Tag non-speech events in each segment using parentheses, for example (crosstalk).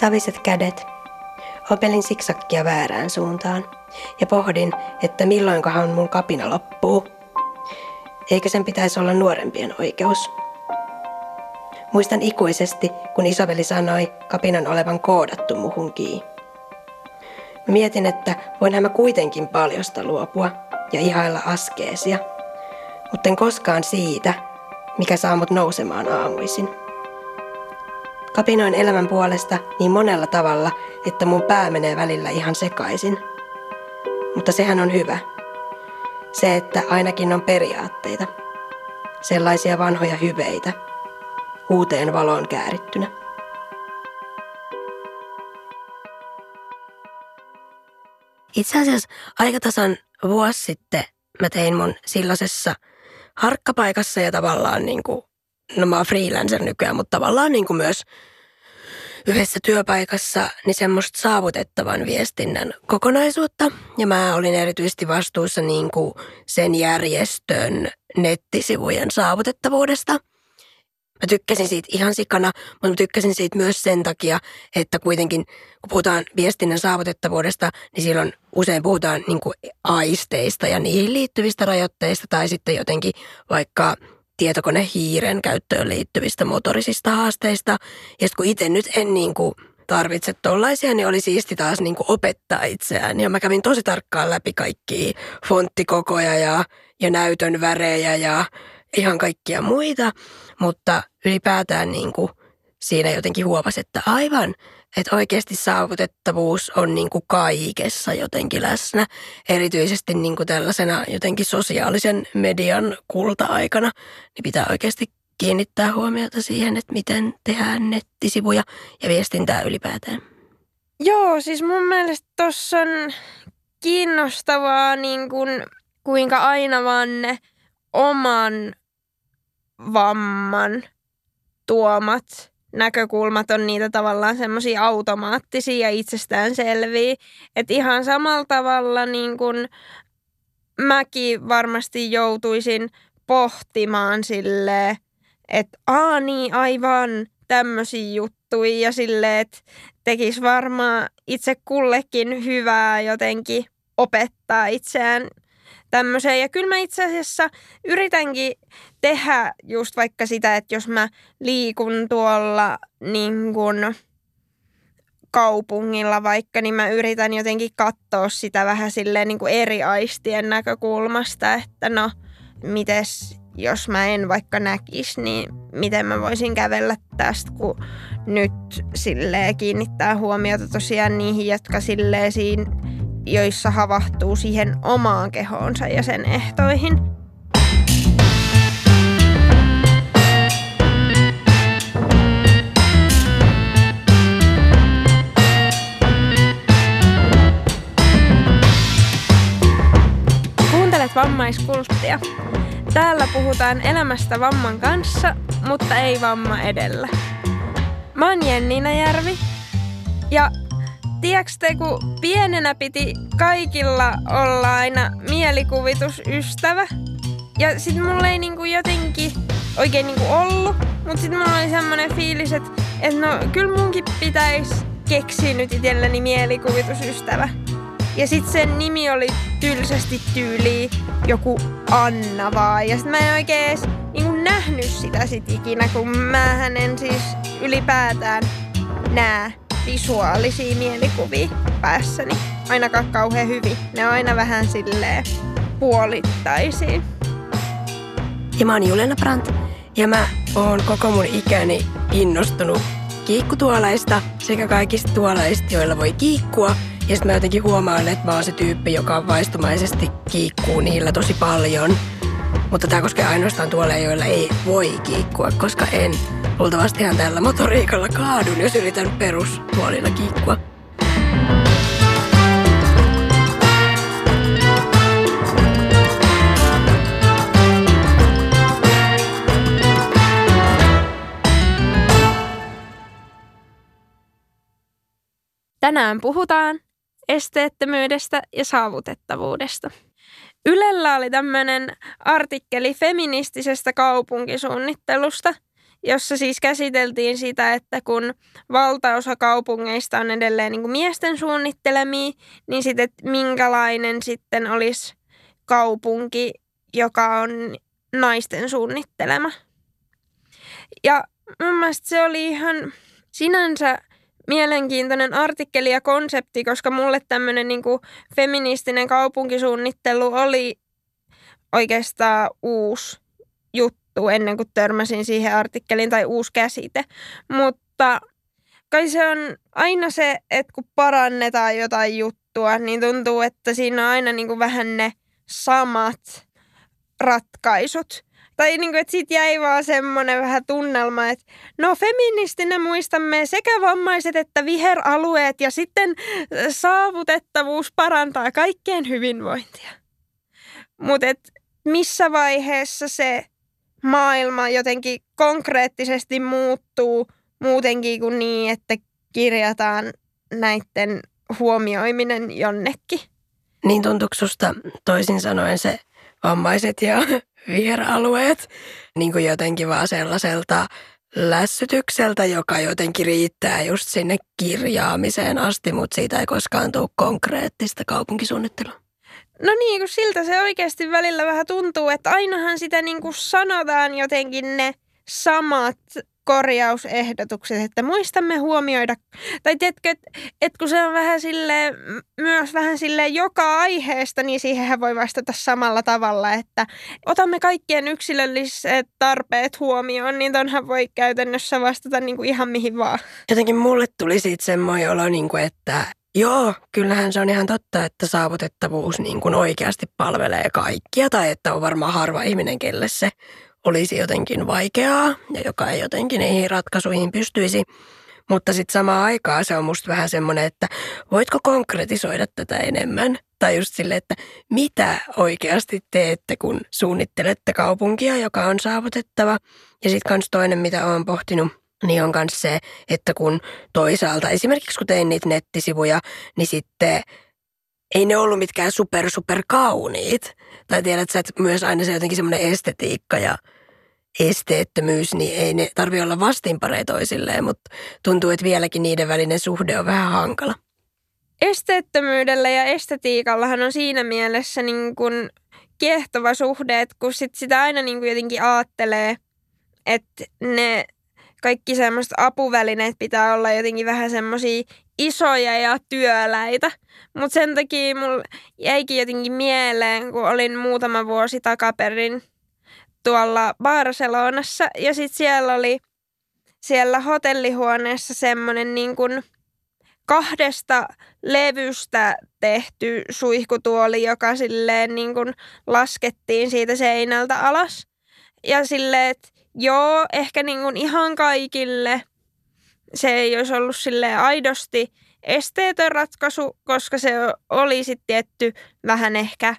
Saviset kädet. Opelin siksakkia väärään suuntaan ja pohdin, että milloinkohan mun kapina loppuu. Eikä sen pitäisi olla nuorempien oikeus. Muistan ikuisesti, kun isoveli sanoi kapinan olevan koodattu muhun kiinni. Mietin, että voinhan mä kuitenkin paljosta luopua ja ihailla askeesia, mutta en koskaan siitä, mikä saa mut nousemaan aamuisin. Kapinoin elämän puolesta niin monella tavalla, että mun pää menee välillä ihan sekaisin. Mutta sehän on hyvä. Se, että ainakin on periaatteita. Sellaisia vanhoja hyveitä. Uuteen valoon käärittynä. Itse asiassa aika tasan vuosi sitten mä tein mun silloisessa harkkapaikassa ja tavallaan niin kuin, no mä oon freelancer nykyään, mutta tavallaan niin kuin myös yhdessä työpaikassa niin semmoista saavutettavan viestinnän kokonaisuutta. Ja mä olin erityisesti vastuussa niin kuin sen järjestön nettisivujen saavutettavuudesta – Mä tykkäsin siitä ihan sikana, mutta mä tykkäsin siitä myös sen takia, että kuitenkin kun puhutaan viestinnän saavutettavuudesta, niin silloin usein puhutaan niin kuin aisteista ja niihin liittyvistä rajoitteista tai sitten jotenkin vaikka tietokonehiiren käyttöön liittyvistä motorisista haasteista. Ja kun itse nyt en niin kuin tarvitse tollaisia, niin oli siisti taas niin kuin opettaa itseään. Ja mä kävin tosi tarkkaan läpi kaikki fonttikokoja ja, ja näytön värejä ja ihan kaikkia muita, mutta ylipäätään niin kuin siinä jotenkin huomasi, että aivan, että oikeasti saavutettavuus on niin kuin kaikessa jotenkin läsnä, erityisesti niin kuin tällaisena jotenkin sosiaalisen median kulta-aikana, niin pitää oikeasti kiinnittää huomiota siihen, että miten tehdään nettisivuja ja viestintää ylipäätään. Joo, siis mun mielestä tuossa on kiinnostavaa, niin kuin, kuinka aina vaan ne oman vamman tuomat näkökulmat on niitä tavallaan semmoisia automaattisia ja itsestäänselviä. Että ihan samalla tavalla niin kuin mäkin varmasti joutuisin pohtimaan sille, että aa niin aivan tämmöisiä juttuja ja sille, että tekisi varmaan itse kullekin hyvää jotenkin opettaa itseään tämmöiseen. Ja kyllä mä itse asiassa yritänkin tehdä just vaikka sitä, että jos mä liikun tuolla niin kuin kaupungilla vaikka, niin mä yritän jotenkin katsoa sitä vähän silleen niin kuin eri aistien näkökulmasta, että no, mites jos mä en vaikka näkisi, niin miten mä voisin kävellä tästä, kun nyt silleen kiinnittää huomiota tosiaan niihin, jotka silleen siinä joissa havahtuu siihen omaan kehoonsa ja sen ehtoihin. Kuuntelet vammaiskulttia. Täällä puhutaan elämästä vamman kanssa, mutta ei vamma edellä. Mä oon Jenni Järvi ja tiedätkö kun pienenä piti kaikilla olla aina mielikuvitusystävä. Ja sit mulla ei niinku jotenkin oikein niinku ollut. Mut sit mulla oli semmonen fiilis, että et no kyllä munkin pitäisi keksiä nyt itselleni mielikuvitusystävä. Ja sit sen nimi oli tylsästi tyyli joku Anna vaan. Ja sit mä en oikein edes niinku nähnyt sitä sit ikinä, kun mä en siis ylipäätään näe visuaalisia mielikuvia päässäni. Ainakaan kauhean hyvin. Ne on aina vähän silleen puolittaisia. Ja mä oon Julena Brandt ja mä oon koko mun ikäni innostunut kiikkutuolaista sekä kaikista tuolaista, joilla voi kiikkua. Ja sitten mä jotenkin huomaan, että mä oon se tyyppi, joka vaistomaisesti kiikkuu niillä tosi paljon. Mutta tämä koskee ainoastaan tuoleja, joilla ei voi kiikkua, koska en Luultavastihan tällä motoriikalla kaadun, jos yritän perustuolilla kiikkua. Tänään puhutaan esteettömyydestä ja saavutettavuudesta. Ylellä oli tämmöinen artikkeli feministisestä kaupunkisuunnittelusta – jossa siis käsiteltiin sitä, että kun valtaosa kaupungeista on edelleen niin kuin miesten suunnittelemia, niin sitten minkälainen sitten olisi kaupunki, joka on naisten suunnittelema. Ja mun mielestä se oli ihan sinänsä mielenkiintoinen artikkeli ja konsepti, koska mulle tämmöinen niin feministinen kaupunkisuunnittelu oli oikeastaan uusi juttu ennen kuin törmäsin siihen artikkeliin tai uusi käsite. Mutta kai se on aina se, että kun parannetaan jotain juttua, niin tuntuu, että siinä on aina niin kuin vähän ne samat ratkaisut. Tai niin kuin, että siitä jäi vaan semmoinen vähän tunnelma, että no feministinä muistamme sekä vammaiset että viheralueet ja sitten saavutettavuus parantaa kaikkien hyvinvointia. Mutta missä vaiheessa se maailma jotenkin konkreettisesti muuttuu muutenkin kuin niin, että kirjataan näiden huomioiminen jonnekin. Niin tuntuuko susta toisin sanoen se vammaiset ja viheralueet niin kuin jotenkin vaan sellaiselta lässytykseltä, joka jotenkin riittää just sinne kirjaamiseen asti, mutta siitä ei koskaan tule konkreettista kaupunkisuunnittelua. No niin, kun siltä se oikeasti välillä vähän tuntuu, että ainahan sitä niin kuin sanotaan jotenkin ne samat korjausehdotukset, että muistamme huomioida, tai tiedätkö, että et kun se on vähän sille myös vähän sille joka aiheesta, niin siihen voi vastata samalla tavalla, että otamme kaikkien yksilölliset tarpeet huomioon, niin tonhan voi käytännössä vastata niin kuin ihan mihin vaan. Jotenkin mulle tuli siitä semmoinen olo, niin kuin, että Joo, kyllähän se on ihan totta, että saavutettavuus niin kuin oikeasti palvelee kaikkia tai että on varmaan harva ihminen, kelle se olisi jotenkin vaikeaa ja joka ei jotenkin niihin ratkaisuihin pystyisi. Mutta sitten samaan aikaan se on musta vähän semmoinen, että voitko konkretisoida tätä enemmän? Tai just sille, että mitä oikeasti teette, kun suunnittelette kaupunkia, joka on saavutettava. Ja sitten kans toinen, mitä olen pohtinut, niin on myös se, että kun toisaalta, esimerkiksi kun tein niitä nettisivuja, niin sitten ei ne ollut mitkään super super kauniit. Tai tiedät sä, että myös aina se jotenkin semmoinen estetiikka ja esteettömyys, niin ei ne tarvi olla vastinparei toisilleen, mutta tuntuu, että vieläkin niiden välinen suhde on vähän hankala. Esteettömyydellä ja estetiikallahan on siinä mielessä niin kuin kiehtova suhde, että kun sit sitä aina niin kuin jotenkin ajattelee, että ne kaikki semmoiset apuvälineet pitää olla jotenkin vähän semmoisia isoja ja työläitä. Mutta sen takia mulla jäikin jotenkin mieleen, kun olin muutama vuosi takaperin tuolla Barcelonassa ja sitten siellä oli siellä hotellihuoneessa semmoinen niin kuin kahdesta levystä tehty suihkutuoli, joka silleen niin kuin laskettiin siitä seinältä alas. Ja silleen, että joo, ehkä niin kuin ihan kaikille se ei olisi ollut sille aidosti esteetön ratkaisu, koska se oli sitten tietty vähän ehkä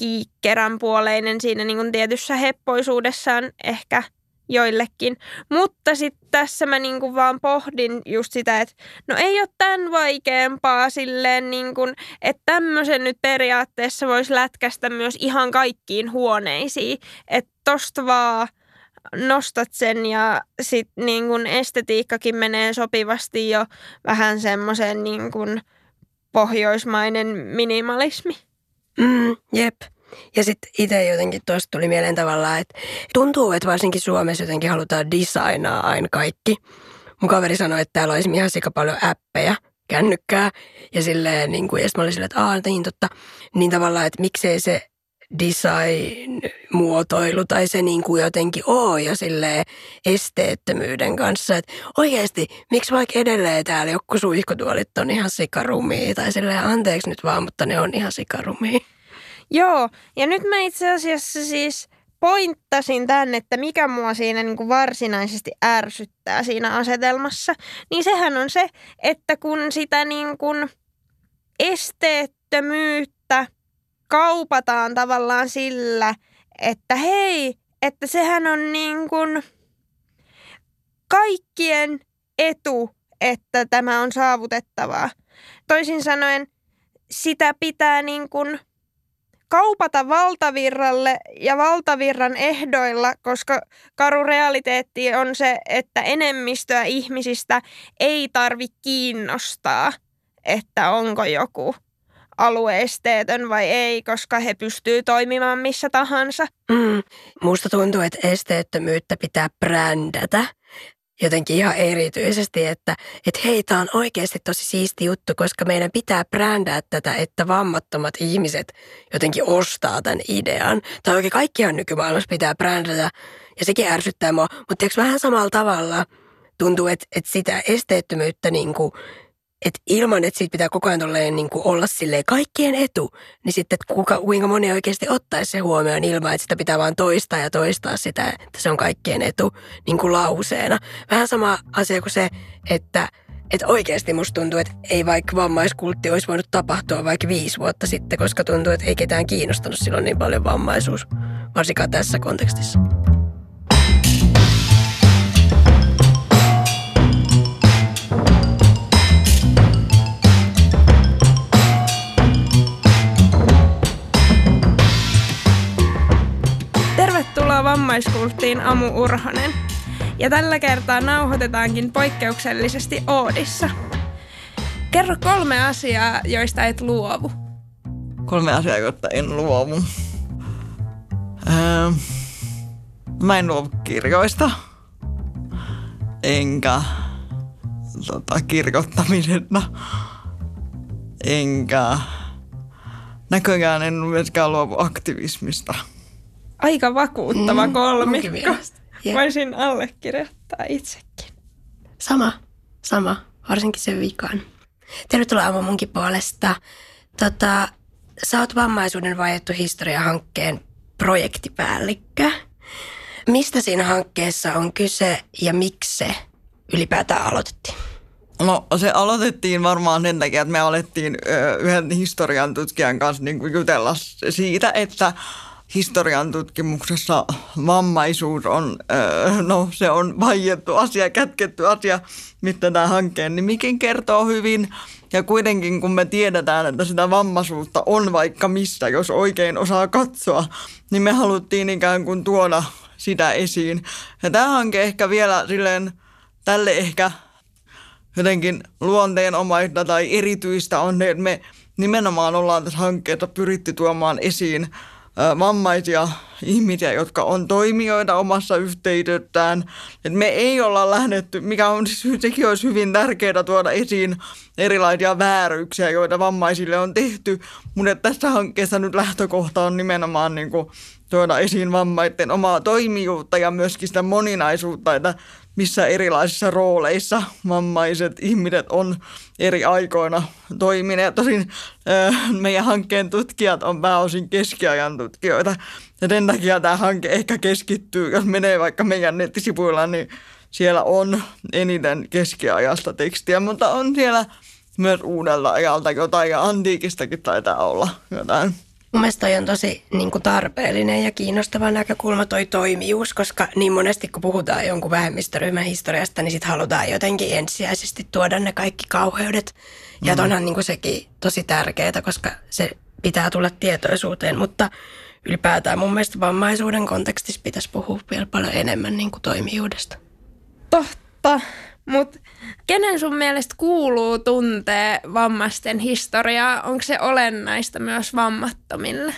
kiikkerän puoleinen siinä niin kuin tietyssä heppoisuudessaan ehkä joillekin. Mutta sitten tässä mä niin kuin vaan pohdin just sitä, että no ei ole tämän vaikeampaa silleen, niin kuin, että tämmöisen nyt periaatteessa voisi lätkästä myös ihan kaikkiin huoneisiin. Että tosta vaan – nostat sen ja sitten niin kun estetiikkakin menee sopivasti jo vähän semmoisen niin kun pohjoismainen minimalismi. Mm, jep. Ja sitten itse jotenkin tuosta tuli mieleen tavallaan, että tuntuu, että varsinkin Suomessa jotenkin halutaan designaa aina kaikki. Mun kaveri sanoi, että täällä olisi ihan sika paljon appeja, kännykkää. Ja silleen, niin kuin, ja mä olin silleen, että aah, niin totta. Niin tavallaan, että miksei se design-muotoilu tai se niin kuin jotenkin oo ja sille esteettömyyden kanssa. Että oikeasti, miksi vaikka edelleen täällä joku suihkutuolit on ihan sikarumia tai sille anteeksi nyt vaan, mutta ne on ihan sikarumia. Joo, ja nyt mä itse asiassa siis pointtasin tänne, että mikä mua siinä niin kuin varsinaisesti ärsyttää siinä asetelmassa, niin sehän on se, että kun sitä niin kuin esteettömyyttä – kaupataan tavallaan sillä, että hei, että sehän on niin kuin kaikkien etu, että tämä on saavutettavaa. Toisin sanoen sitä pitää niin kuin kaupata valtavirralle ja valtavirran ehdoilla, koska karu realiteetti on se, että enemmistöä ihmisistä ei tarvi kiinnostaa, että onko joku alueesteetön vai ei, koska he pystyy toimimaan missä tahansa. Mm. Musta tuntuu, että esteettömyyttä pitää brändätä jotenkin ihan erityisesti, että, että hei, tämä on oikeasti tosi siisti juttu, koska meidän pitää brändää tätä, että vammattomat ihmiset jotenkin ostaa tämän idean. Tai oikein kaikkiaan nykymaailmassa pitää brändätä ja sekin ärsyttää mua, mutta vähän samalla tavalla tuntuu, että, että sitä esteettömyyttä niin kuin että ilman, että siitä pitää koko ajan tolleen, niin kuin olla silleen kaikkien etu, niin sitten että kuka, kuinka moni oikeasti ottaisi se huomioon ilman, että sitä pitää vaan toistaa ja toistaa sitä, että se on kaikkien etu niin kuin lauseena. Vähän sama asia kuin se, että että oikeasti musta tuntuu, että ei vaikka vammaiskultti olisi voinut tapahtua vaikka viisi vuotta sitten, koska tuntuu, että ei ketään kiinnostanut silloin niin paljon vammaisuus, varsinkaan tässä kontekstissa. Vammaiskulttiin Amu Urhonen. Ja tällä kertaa nauhoitetaankin poikkeuksellisesti Oodissa. Kerro kolme asiaa, joista et luovu. Kolme asiaa, joista en luovu. Öö, mä en luovu kirjoista. Enkä tota, kirjoittamisesta. Enkä näköjään en myöskään luovu aktivismista aika vakuuttava mm, kolmikko. Voisin allekirjoittaa itsekin. Sama, sama, varsinkin sen vikan. Tervetuloa Amo munkin puolesta. Tota, sä oot vammaisuuden vaiettu historiahankkeen projektipäällikkö. Mistä siinä hankkeessa on kyse ja miksi se ylipäätään aloitettiin? No se aloitettiin varmaan sen takia, että me alettiin yhden historian tutkijan kanssa niin kuin jutella siitä, että historian tutkimuksessa vammaisuus on, no se on vaiettu asia, kätketty asia, mitä tämä hankkeen nimikin kertoo hyvin. Ja kuitenkin kun me tiedetään, että sitä vammaisuutta on vaikka missä, jos oikein osaa katsoa, niin me haluttiin ikään kuin tuoda sitä esiin. Ja tämä hanke ehkä vielä silleen, tälle ehkä jotenkin luonteenomaista tai erityistä on, että me nimenomaan ollaan tässä hankkeessa pyritty tuomaan esiin – vammaisia ihmisiä, jotka on toimijoita omassa yhteisössään. Et me ei olla lähdetty, mikä on siis, sekin olisi hyvin tärkeää tuoda esiin erilaisia vääryyksiä, joita vammaisille on tehty, mutta tässä hankkeessa nyt lähtökohta on nimenomaan niin kuin tuoda esiin vammaiden omaa toimijuutta ja myöskin sitä moninaisuutta, että missä erilaisissa rooleissa vammaiset ihmiset on eri aikoina toimineet. Tosin meidän hankkeen tutkijat on pääosin keskiajan tutkijoita. Ja sen takia tämä hanke ehkä keskittyy, jos menee vaikka meidän nettisivuilla, niin siellä on eniten keskiajasta tekstiä, mutta on siellä myös uudella ajalta jotain ja antiikistakin taitaa olla jotain. Mun mielestä toi on tosi niin kuin tarpeellinen ja kiinnostava näkökulma toi toimijuus, koska niin monesti kun puhutaan jonkun vähemmistöryhmän historiasta, niin sitten halutaan jotenkin ensisijaisesti tuoda ne kaikki kauheudet. Mm. Ja onhan niin kuin sekin tosi tärkeää, koska se pitää tulla tietoisuuteen, mutta ylipäätään mun mielestä vammaisuuden kontekstissa pitäisi puhua vielä paljon enemmän niin kuin toimijuudesta. Totta. Mutta kenen sun mielestä kuuluu tuntee vammaisten historiaa? Onko se olennaista myös vammattomille?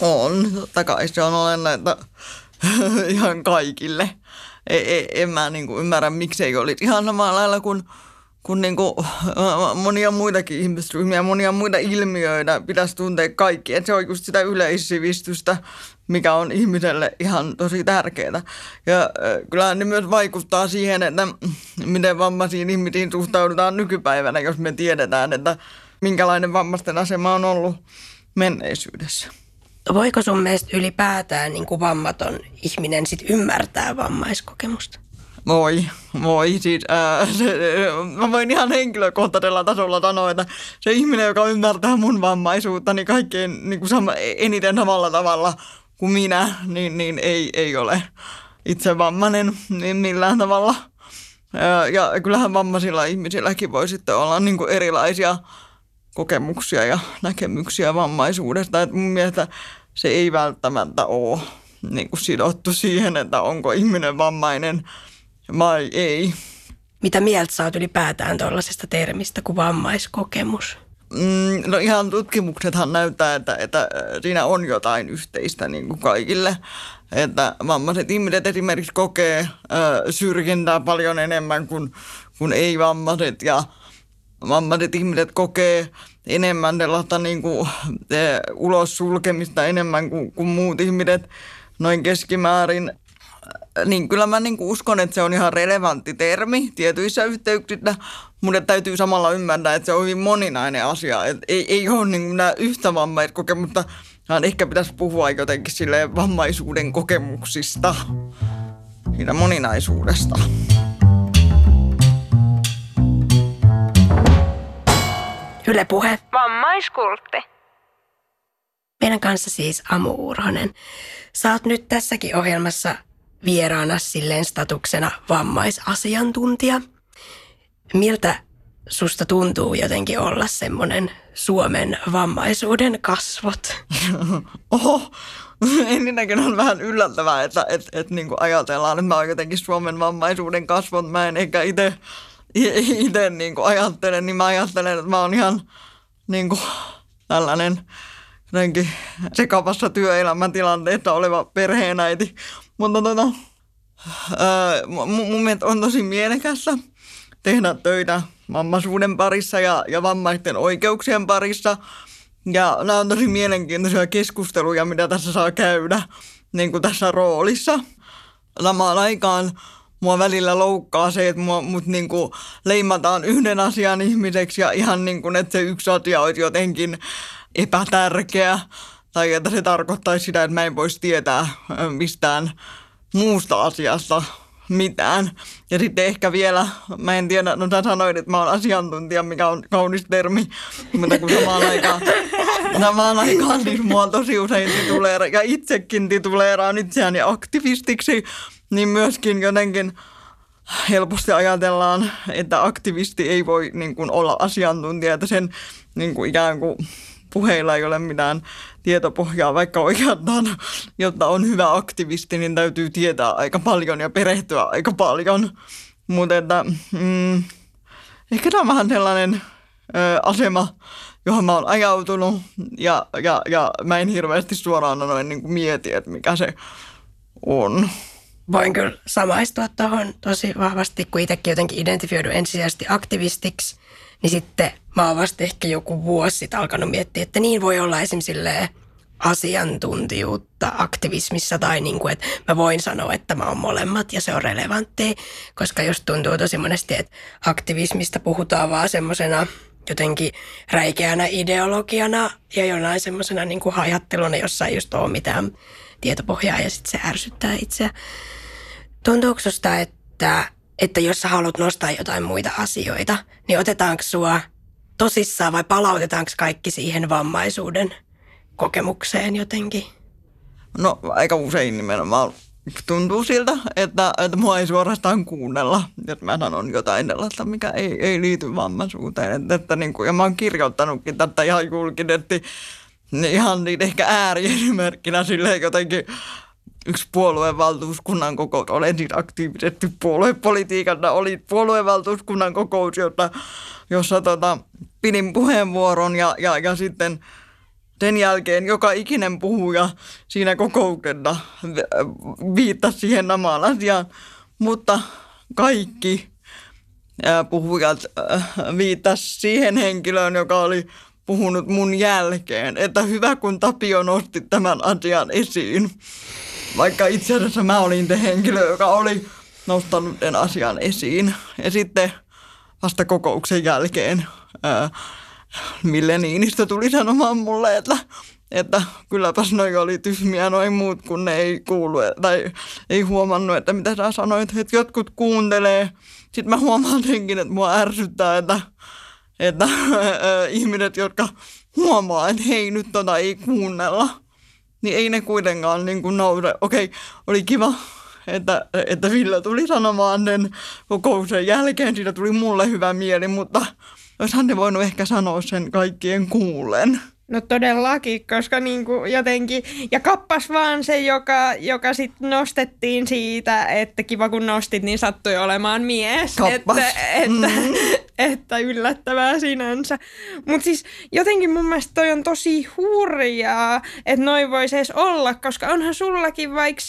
On, totta kai se on olennaista (laughs) ihan kaikille. Ei, ei, en mä niinku ymmärrä, miksei olisi ihan samalla lailla kuin kun niinku, monia muitakin ihmisryhmiä, monia muita ilmiöitä pitäisi tuntea kaikki. Et se on just sitä yleissivistystä, mikä on ihmiselle ihan tosi tärkeää. Ja kyllä ne myös vaikuttaa siihen, että miten vammaisiin ihmisiin suhtaudutaan nykypäivänä, jos me tiedetään, että minkälainen vammaisten asema on ollut menneisyydessä. Voiko sun mielestä ylipäätään niin kuin vammaton ihminen sit ymmärtää vammaiskokemusta? Voi, voi. Siis, ää, se, mä voin ihan henkilökohtaisella tasolla sanoa, että se ihminen, joka ymmärtää mun vammaisuutta, niin kaikkein niin kuin sama, eniten samalla tavalla kuin minä, niin, niin ei, ei ole itse vammainen niin millään tavalla. Ja kyllähän vammaisilla ihmisilläkin voi sitten olla niin kuin erilaisia kokemuksia ja näkemyksiä vammaisuudesta. Et mun mielestä se ei välttämättä ole niin kuin sidottu siihen, että onko ihminen vammainen vai ei. Mitä mieltä sä oot ylipäätään tuollaisesta termistä kuin vammaiskokemus? Mm, no ihan tutkimuksethan näyttää, että, että siinä on jotain yhteistä niin kuin kaikille. Että vammaiset ihmiset esimerkiksi kokee äh, syrjintää paljon enemmän kuin, kuin ei-vammaiset ja vammaiset ihmiset kokee enemmän sellaista niin kuin, e, ulos sulkemista enemmän kuin, kuin muut ihmiset noin keskimäärin. Niin kyllä mä niin kuin uskon, että se on ihan relevantti termi tietyissä yhteyksissä, mutta täytyy samalla ymmärtää, että se on hyvin moninainen asia. Et ei, ei ole niin kuin yhtä vammaiskokemusta, vaan ehkä pitäisi puhua jotenkin sille vammaisuuden kokemuksista, siitä moninaisuudesta. Yle Puhe. Vammaiskultti. Meidän kanssa siis Amu Urhonen. Sä oot nyt tässäkin ohjelmassa vieraana silleen statuksena vammaisasiantuntija. Miltä susta tuntuu jotenkin olla semmoinen Suomen vammaisuuden kasvot? (laughs) Oho, (laughs) ensinnäkin on vähän yllättävää, että et, et, niin ajatellaan, että mä oon jotenkin Suomen vammaisuuden kasvot. Mä en ehkä itse (laughs) niin ajattelen, niin mä ajattelen, että mä oon ihan niin kuin, tällainen jotenkin sekavassa työelämäntilanteessa oleva perheenäiti. Mutta tota, ää, mun, mielestä on tosi mielekästä tehdä töitä vammaisuuden parissa ja, ja vammaisten oikeuksien parissa. Ja nämä on tosi mielenkiintoisia keskusteluja, mitä tässä saa käydä niin kuin tässä roolissa. Samaan aikaan mua välillä loukkaa se, että mua, mut niinku leimataan yhden asian ihmiseksi ja ihan niin kuin, että se yksi asia olisi jotenkin epätärkeä. Tai että se tarkoittaisi sitä, että mä en voisi tietää mistään muusta asiasta mitään. Ja sitten ehkä vielä, mä en tiedä, no sä sanoit, että mä oon asiantuntija, mikä on kaunis termi, mutta kun samaan aikaan, samaan aikaan siis mua tosi usein tituleera, ja itsekin tituleeraan itseäni aktivistiksi, niin myöskin jotenkin helposti ajatellaan, että aktivisti ei voi niin kuin, olla asiantuntija, että sen niin kuin, ikään kuin puheilla ei ole mitään tietopohjaa, vaikka oikeastaan, jotta on hyvä aktivisti, niin täytyy tietää aika paljon ja perehtyä aika paljon. Mutta että, mm, ehkä tämä on vähän sellainen ö, asema, johon mä oon ajautunut ja, ja, ja mä en hirveästi suoraan noin niin mieti, että mikä se on voin kyllä samaistua tuohon tosi vahvasti, kun itsekin jotenkin identifioidu ensisijaisesti aktivistiksi, niin sitten mä oon vasta ehkä joku vuosi sitten alkanut miettiä, että niin voi olla esimerkiksi asiantuntijuutta aktivismissa tai niin kuin, että mä voin sanoa, että mä oon molemmat ja se on relevantti, koska just tuntuu tosi monesti, että aktivismista puhutaan vaan semmoisena jotenkin räikeänä ideologiana ja jonain semmoisena niin kuin ajatteluna, jossa ei just ole mitään tietopohjaa ja sitten se ärsyttää itseä. Tuntuuko susta, että, että jos sä haluat nostaa jotain muita asioita, niin otetaanko sua tosissaan vai palautetaanko kaikki siihen vammaisuuden kokemukseen jotenkin? No aika usein nimenomaan tuntuu siltä, että, että mua ei suorastaan kuunnella, että mä sanon jotain sellaista, mikä ei, ei liity vammaisuuteen. Että, että niin kuin, ja mä oon kirjoittanutkin tätä ihan julkisesti niin ihan niin ehkä ääriesimerkkinä silleen jotenkin yksi puoluevaltuuskunnan kokous, olen siis aktiivisesti puoluepolitiikassa, oli puoluevaltuuskunnan kokous, jossa, jossa tota, pidin puheenvuoron ja, ja, ja sitten sen jälkeen joka ikinen puhuja siinä kokouksessa viittasi siihen samaan asiaan, mutta kaikki puhujat viittasi siihen henkilöön, joka oli puhunut mun jälkeen, että hyvä kun Tapio nosti tämän asian esiin. Vaikka itse asiassa mä olin te henkilö, joka oli nostanut sen asian esiin. Ja sitten vasta kokouksen jälkeen ää, Mille Niinistö tuli sanomaan mulle, että, että kylläpäs noi oli tyhmiä noin muut, kun ne ei kuulu tai ei huomannut, että mitä sä sanoit, että jotkut kuuntelee. Sitten mä huomaan senkin, että mua ärsyttää, että, että äh, ihmiset, jotka huomaa, että hei nyt tota ei kuunnella – niin ei ne kuitenkaan niin kuin nouse. Okei, oli kiva, että, että Ville tuli sanomaan sen kokouksen jälkeen. Siitä tuli mulle hyvä mieli, mutta olisihan ne voinut ehkä sanoa sen kaikkien kuulen. No todellakin, koska niinku jotenkin, ja kappas vaan se, joka, joka sitten nostettiin siitä, että kiva kun nostit, niin sattui olemaan mies. Kappas. Että, että, mm. (laughs) että yllättävää sinänsä. Mutta siis jotenkin mun mielestä toi on tosi hurjaa, että noin voisi edes olla, koska onhan sullakin vaikka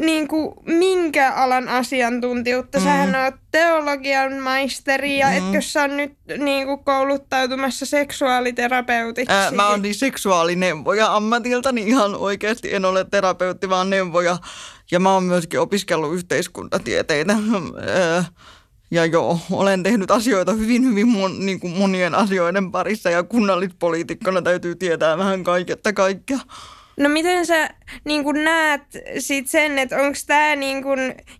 niinku minkä alan asiantuntijuutta. Mm. Sähän oot teologian maisteri ja mm. etkö sä on nyt niinku kouluttautumassa seksuaaliterapeutiksi? Ää, mä niin seksuaalineuvoja ammatiltani ihan oikeasti. En ole terapeutti, vaan neuvoja. Ja mä oon myöskin opiskellut yhteiskuntatieteitä. Ja joo, olen tehnyt asioita hyvin, hyvin mon, niin kuin monien asioiden parissa ja kunnallispoliitikkona täytyy tietää vähän kaiketta kaikkea. No miten sä niin näet sit sen, että onko tämä niin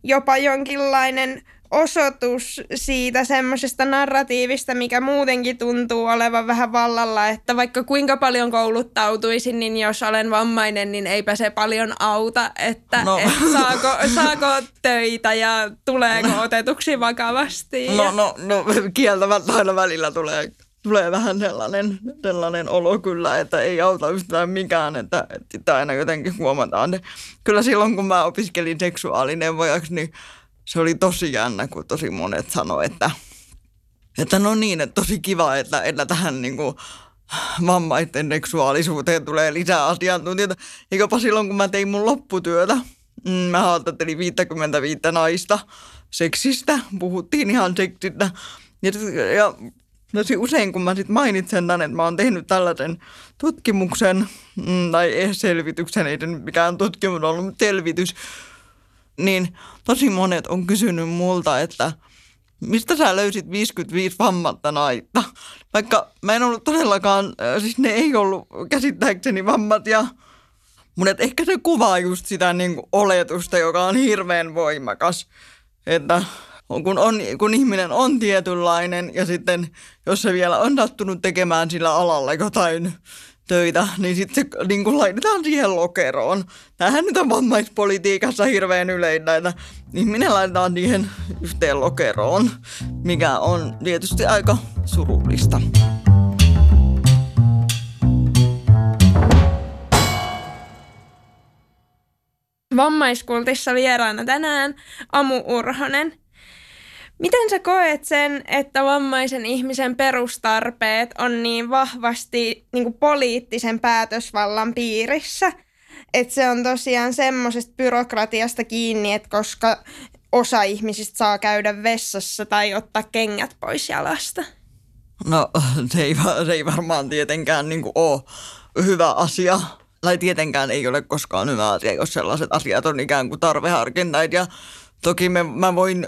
jopa jonkinlainen – osoitus siitä semmoisesta narratiivista, mikä muutenkin tuntuu olevan vähän vallalla, että vaikka kuinka paljon kouluttautuisin, niin jos olen vammainen, niin eipä se paljon auta, että no. et saako, saako töitä ja tuleeko otetuksi vakavasti. No, no, no kieltämättä aina välillä tulee tulee vähän sellainen, sellainen olo kyllä, että ei auta yhtään mikään, että, että aina jotenkin huomataan. Kyllä silloin, kun mä opiskelin seksuaalineuvojaksi, niin se oli tosi jännä, kun tosi monet sanoi, että, että no niin, että tosi kiva, että, että tähän niin kuin vammaisten seksuaalisuuteen tulee lisää asiantuntijoita. Eiköpä silloin, kun mä tein mun lopputyötä, mm, mä haastattelin 55 naista seksistä, puhuttiin ihan seksistä. Ja, ja tosi usein, kun mä sit mainitsen tämän, että mä oon tehnyt tällaisen tutkimuksen, mm, tai selvityksen, ei se mikään tutkimus ollut, mutta selvitys, niin tosi monet on kysynyt multa, että mistä sä löysit 55 vammatta naita? Vaikka mä en ollut todellakaan, siis ne ei ollut käsittääkseni vammat ja mutta ehkä se kuvaa just sitä niin kuin oletusta, joka on hirveän voimakas, että kun, on, kun ihminen on tietynlainen ja sitten jos se vielä on sattunut tekemään sillä alalla jotain töitä, niin sitten se niin kuin laitetaan siihen lokeroon. Tämähän nyt on vammaispolitiikassa hirveän yleinen, että ihminen laitetaan siihen yhteen lokeroon, mikä on tietysti aika surullista. Vammaiskultissa vieraana tänään Amu Urhonen – Miten sä koet sen, että vammaisen ihmisen perustarpeet on niin vahvasti niin kuin poliittisen päätösvallan piirissä? Että se on tosiaan semmoisesta byrokratiasta kiinni, että koska osa ihmisistä saa käydä vessassa tai ottaa kengät pois jalasta. No se ei, se ei varmaan tietenkään niin ole hyvä asia. Tai tietenkään ei ole koskaan hyvä asia, jos sellaiset asiat on ikään kuin tarveharkintaita. Ja toki me, mä voin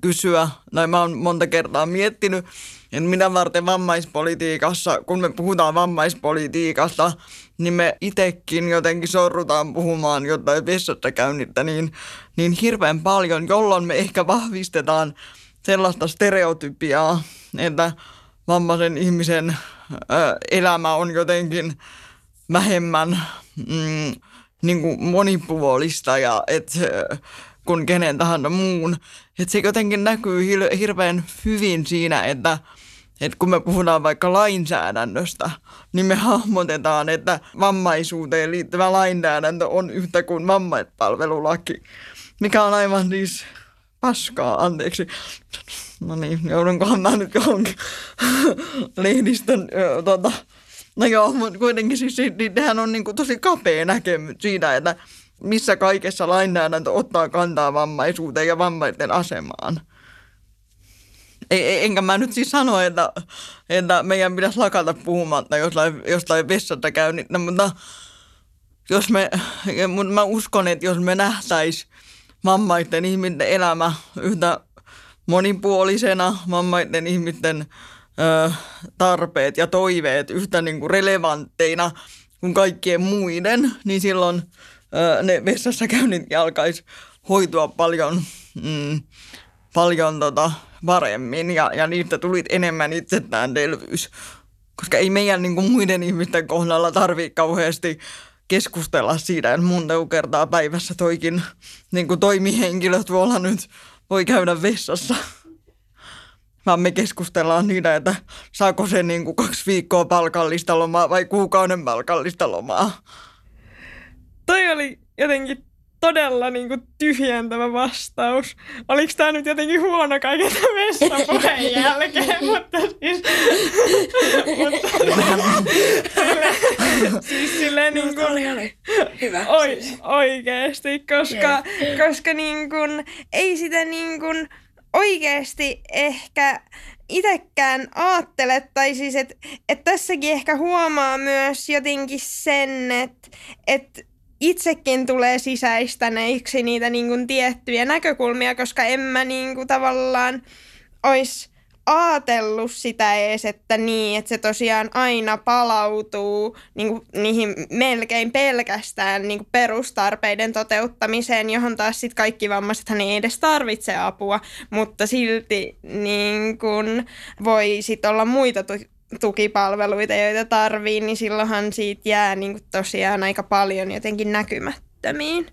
kysyä, tai mä oon monta kertaa miettinyt, että mitä varten vammaispolitiikassa, kun me puhutaan vammaispolitiikasta, niin me itsekin jotenkin sorrutaan puhumaan jotain vessassa käynnittä niin, niin hirveän paljon, jolloin me ehkä vahvistetaan sellaista stereotypiaa, että vammaisen ihmisen elämä on jotenkin vähemmän mm, niin kuin monipuolista ja että kuin kenen tahansa muun. Että se jotenkin näkyy hirveän hyvin siinä, että, että kun me puhutaan vaikka lainsäädännöstä, niin me hahmotetaan, että vammaisuuteen liittyvä lainsäädäntö on yhtä kuin vammaispalvelulaki, mikä on aivan siis paskaa, anteeksi. No niin, joudunkohan mä nyt johonkin (laughs) lehdistön, tota, no joo, mutta kuitenkin siis niin, nehän on niin kuin tosi kapea näkemys siitä, että missä kaikessa lainsäädäntö ottaa kantaa vammaisuuteen ja vammaisten asemaan. Ei, enkä mä nyt siis sano, että, että meidän pitäisi lakata puhumatta jostain, jostain vessasta käynnistä, mutta jos me, mutta mä uskon, että jos me nähtäis vammaisten ihmisten elämä yhtä monipuolisena, vammaisten ihmisten ö, tarpeet ja toiveet yhtä niin kuin relevantteina kuin kaikkien muiden, niin silloin – ne vessassa käynnit alkaisi hoitua paljon, mm, paljon tota, paremmin ja, ja niistä tuli enemmän itsestäänselvyys. Koska ei meidän niin kuin muiden ihmisten kohdalla tarvitse kauheasti keskustella siitä, että mun kertaa päivässä toikin niin kuin toimihenkilö tuolla nyt voi käydä vessassa. vaan me keskustellaan niitä, että saako se niin kuin kaksi viikkoa palkallista lomaa vai kuukauden palkallista lomaa. Toi oli jotenkin todella niin kuin tyhjentävä vastaus. Oliko tämä nyt jotenkin huono kaiken vessapuheen (laughs) jälkeen, mutta siis... mutta, (laughs) siis silleen niin kuin, oli, oli. Hyvä. Oi, oikeesti, koska, koska niin kuin, ei sitä niin kuin oikeasti ehkä itekään ajattele, tai siis että et tässäkin ehkä huomaa myös jotenkin sen, että et itsekin tulee sisäistäneiksi niitä niin kuin tiettyjä näkökulmia, koska en mä niin kuin tavallaan olisi ajatellut sitä edes, että niin, että se tosiaan aina palautuu niin kuin, niihin melkein pelkästään niin kuin perustarpeiden toteuttamiseen, johon taas sitten kaikki vammaisethan ei edes tarvitse apua, mutta silti niin kuin, voi sitten olla muita tukipalveluita, joita tarvii, niin silloinhan siitä jää niin kuin tosiaan aika paljon jotenkin näkymättömiin.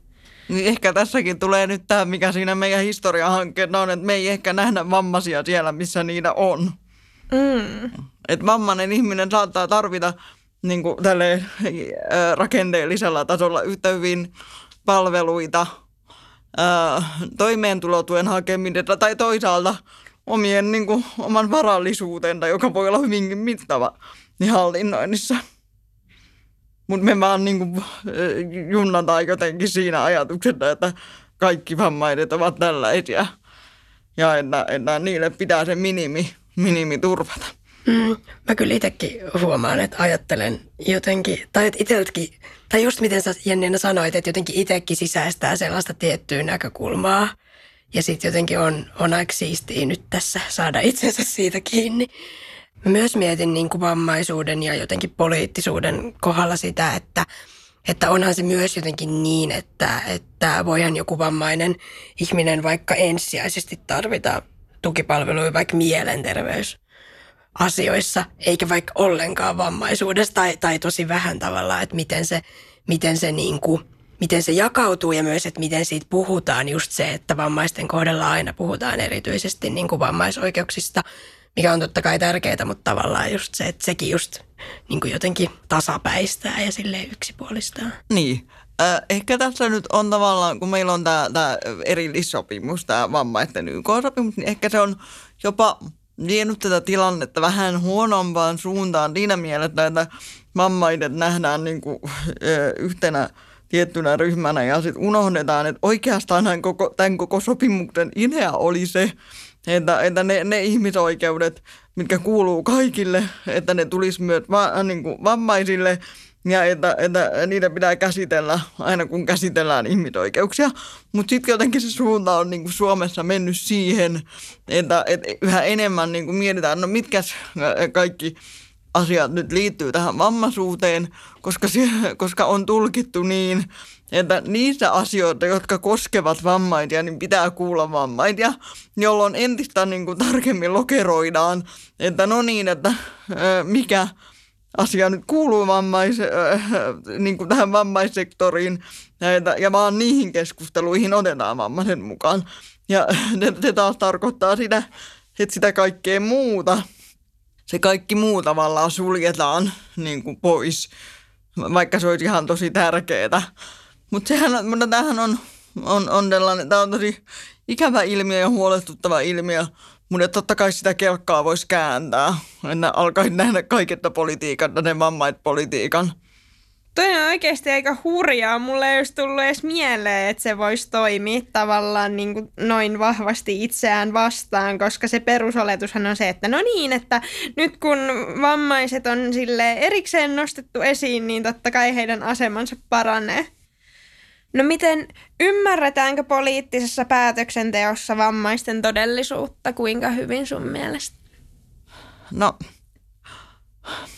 Niin ehkä tässäkin tulee nyt tämä, mikä siinä meidän historiahankkeena on, että me ei ehkä nähdä vammaisia siellä, missä niitä on. Mm. Että vammainen ihminen saattaa tarvita niin kuin tälle, rakenteellisella tasolla yhtä hyvin palveluita, toimeentulotuen hakeminen tai toisaalta – omien niin kuin, oman varallisuuden, joka voi olla hyvinkin mittava, niin hallinnoinnissa. Mutta me vaan niin kuin, junnataan jotenkin siinä ajatuksessa, että kaikki vammaiset ovat tällaisia. Ja että, että niille pitää se minimi, minimi turvata. Mm, mä kyllä itsekin huomaan, että ajattelen jotenkin, tai että itseltäkin, tai just miten sä Jenniina sanoit, että jotenkin itsekin sisäistää sellaista tiettyä näkökulmaa, ja sitten jotenkin on, on aika siistiä nyt tässä saada itsensä siitä kiinni. Mä myös mietin niin kuin vammaisuuden ja jotenkin poliittisuuden kohdalla sitä, että, että onhan se myös jotenkin niin, että, että voihan joku vammainen ihminen vaikka ensisijaisesti tarvita tukipalveluja vaikka mielenterveysasioissa, eikä vaikka ollenkaan vammaisuudesta tai, tai tosi vähän tavallaan, että miten se, miten se niin kuin – miten se jakautuu ja myös, että miten siitä puhutaan just se, että vammaisten kohdalla aina puhutaan erityisesti niin kuin vammaisoikeuksista, mikä on totta kai tärkeää, mutta tavallaan just se, että sekin just niin kuin jotenkin tasapäistää ja sille yksipuolistaa. Niin. Ehkä tässä nyt on tavallaan, kun meillä on tämä, tämä erillissopimus, tämä vammaisten YK-sopimus, niin ehkä se on jopa vienyt tätä tilannetta vähän huonompaan suuntaan siinä mielessä, että vammaiset nähdään niin kuin, yhtenä – tiettynä ryhmänä ja sitten unohdetaan, että oikeastaan koko, tämän koko sopimuksen idea oli se, että, että ne, ne ihmisoikeudet, mitkä kuuluu kaikille, että ne tulisi myös va, niin kuin vammaisille ja että, että niitä pitää käsitellä aina kun käsitellään ihmisoikeuksia. Mutta sitten jotenkin se suunta on niin kuin Suomessa mennyt siihen, että, että yhä enemmän niin kuin mietitään, no mitkä kaikki asiat nyt liittyy tähän vammaisuuteen, koska, se, koska on tulkittu niin, että niistä asioita, jotka koskevat vammaisia, niin pitää kuulla vammaisia, jolloin entistä niin kuin tarkemmin lokeroidaan, että no niin, että mikä asia nyt kuuluu vammais, niin kuin tähän vammaissektoriin ja, ja vaan niihin keskusteluihin otetaan vammaisen mukaan. Ja (laughs) se taas tarkoittaa sitä, että sitä kaikkea muuta – se kaikki muu tavallaan suljetaan niin kuin pois, vaikka se olisi ihan tosi tärkeää. Mutta sehän, mutta tämähän on, on, on tällainen, tämä on tosi ikävä ilmiö ja huolestuttava ilmiö, mutta totta kai sitä kelkkaa voisi kääntää, että alkaisi nähdä kaiketta politiikan, tänne vammaispolitiikan – Toi on oikeasti aika hurjaa. Mulle ei olisi tullut edes mieleen, että se voisi toimia tavallaan niin kuin noin vahvasti itseään vastaan, koska se perusoletushan on se, että no niin, että nyt kun vammaiset on sille erikseen nostettu esiin, niin totta kai heidän asemansa paranee. No miten ymmärretäänkö poliittisessa päätöksenteossa vammaisten todellisuutta? Kuinka hyvin sun mielestä? No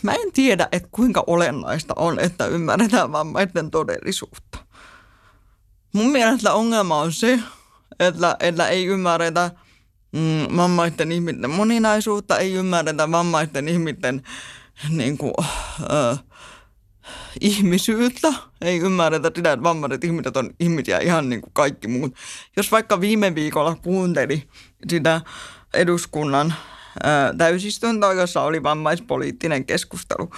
Mä en tiedä, että kuinka olennaista on, että ymmärretään vammaisten todellisuutta. Mun mielestä ongelma on se, että, että ei ymmärretä mm, vammaisten ihmisten moninaisuutta, ei ymmärretä vammaisten ihmisten niin kuin, äh, ihmisyyttä, ei ymmärretä sitä, että vammaiset ihmiset on ihmisiä ihan niin kuin kaikki muut. Jos vaikka viime viikolla kuunteli sitä eduskunnan täysistuntoa, jossa oli vammaispoliittinen keskustelu.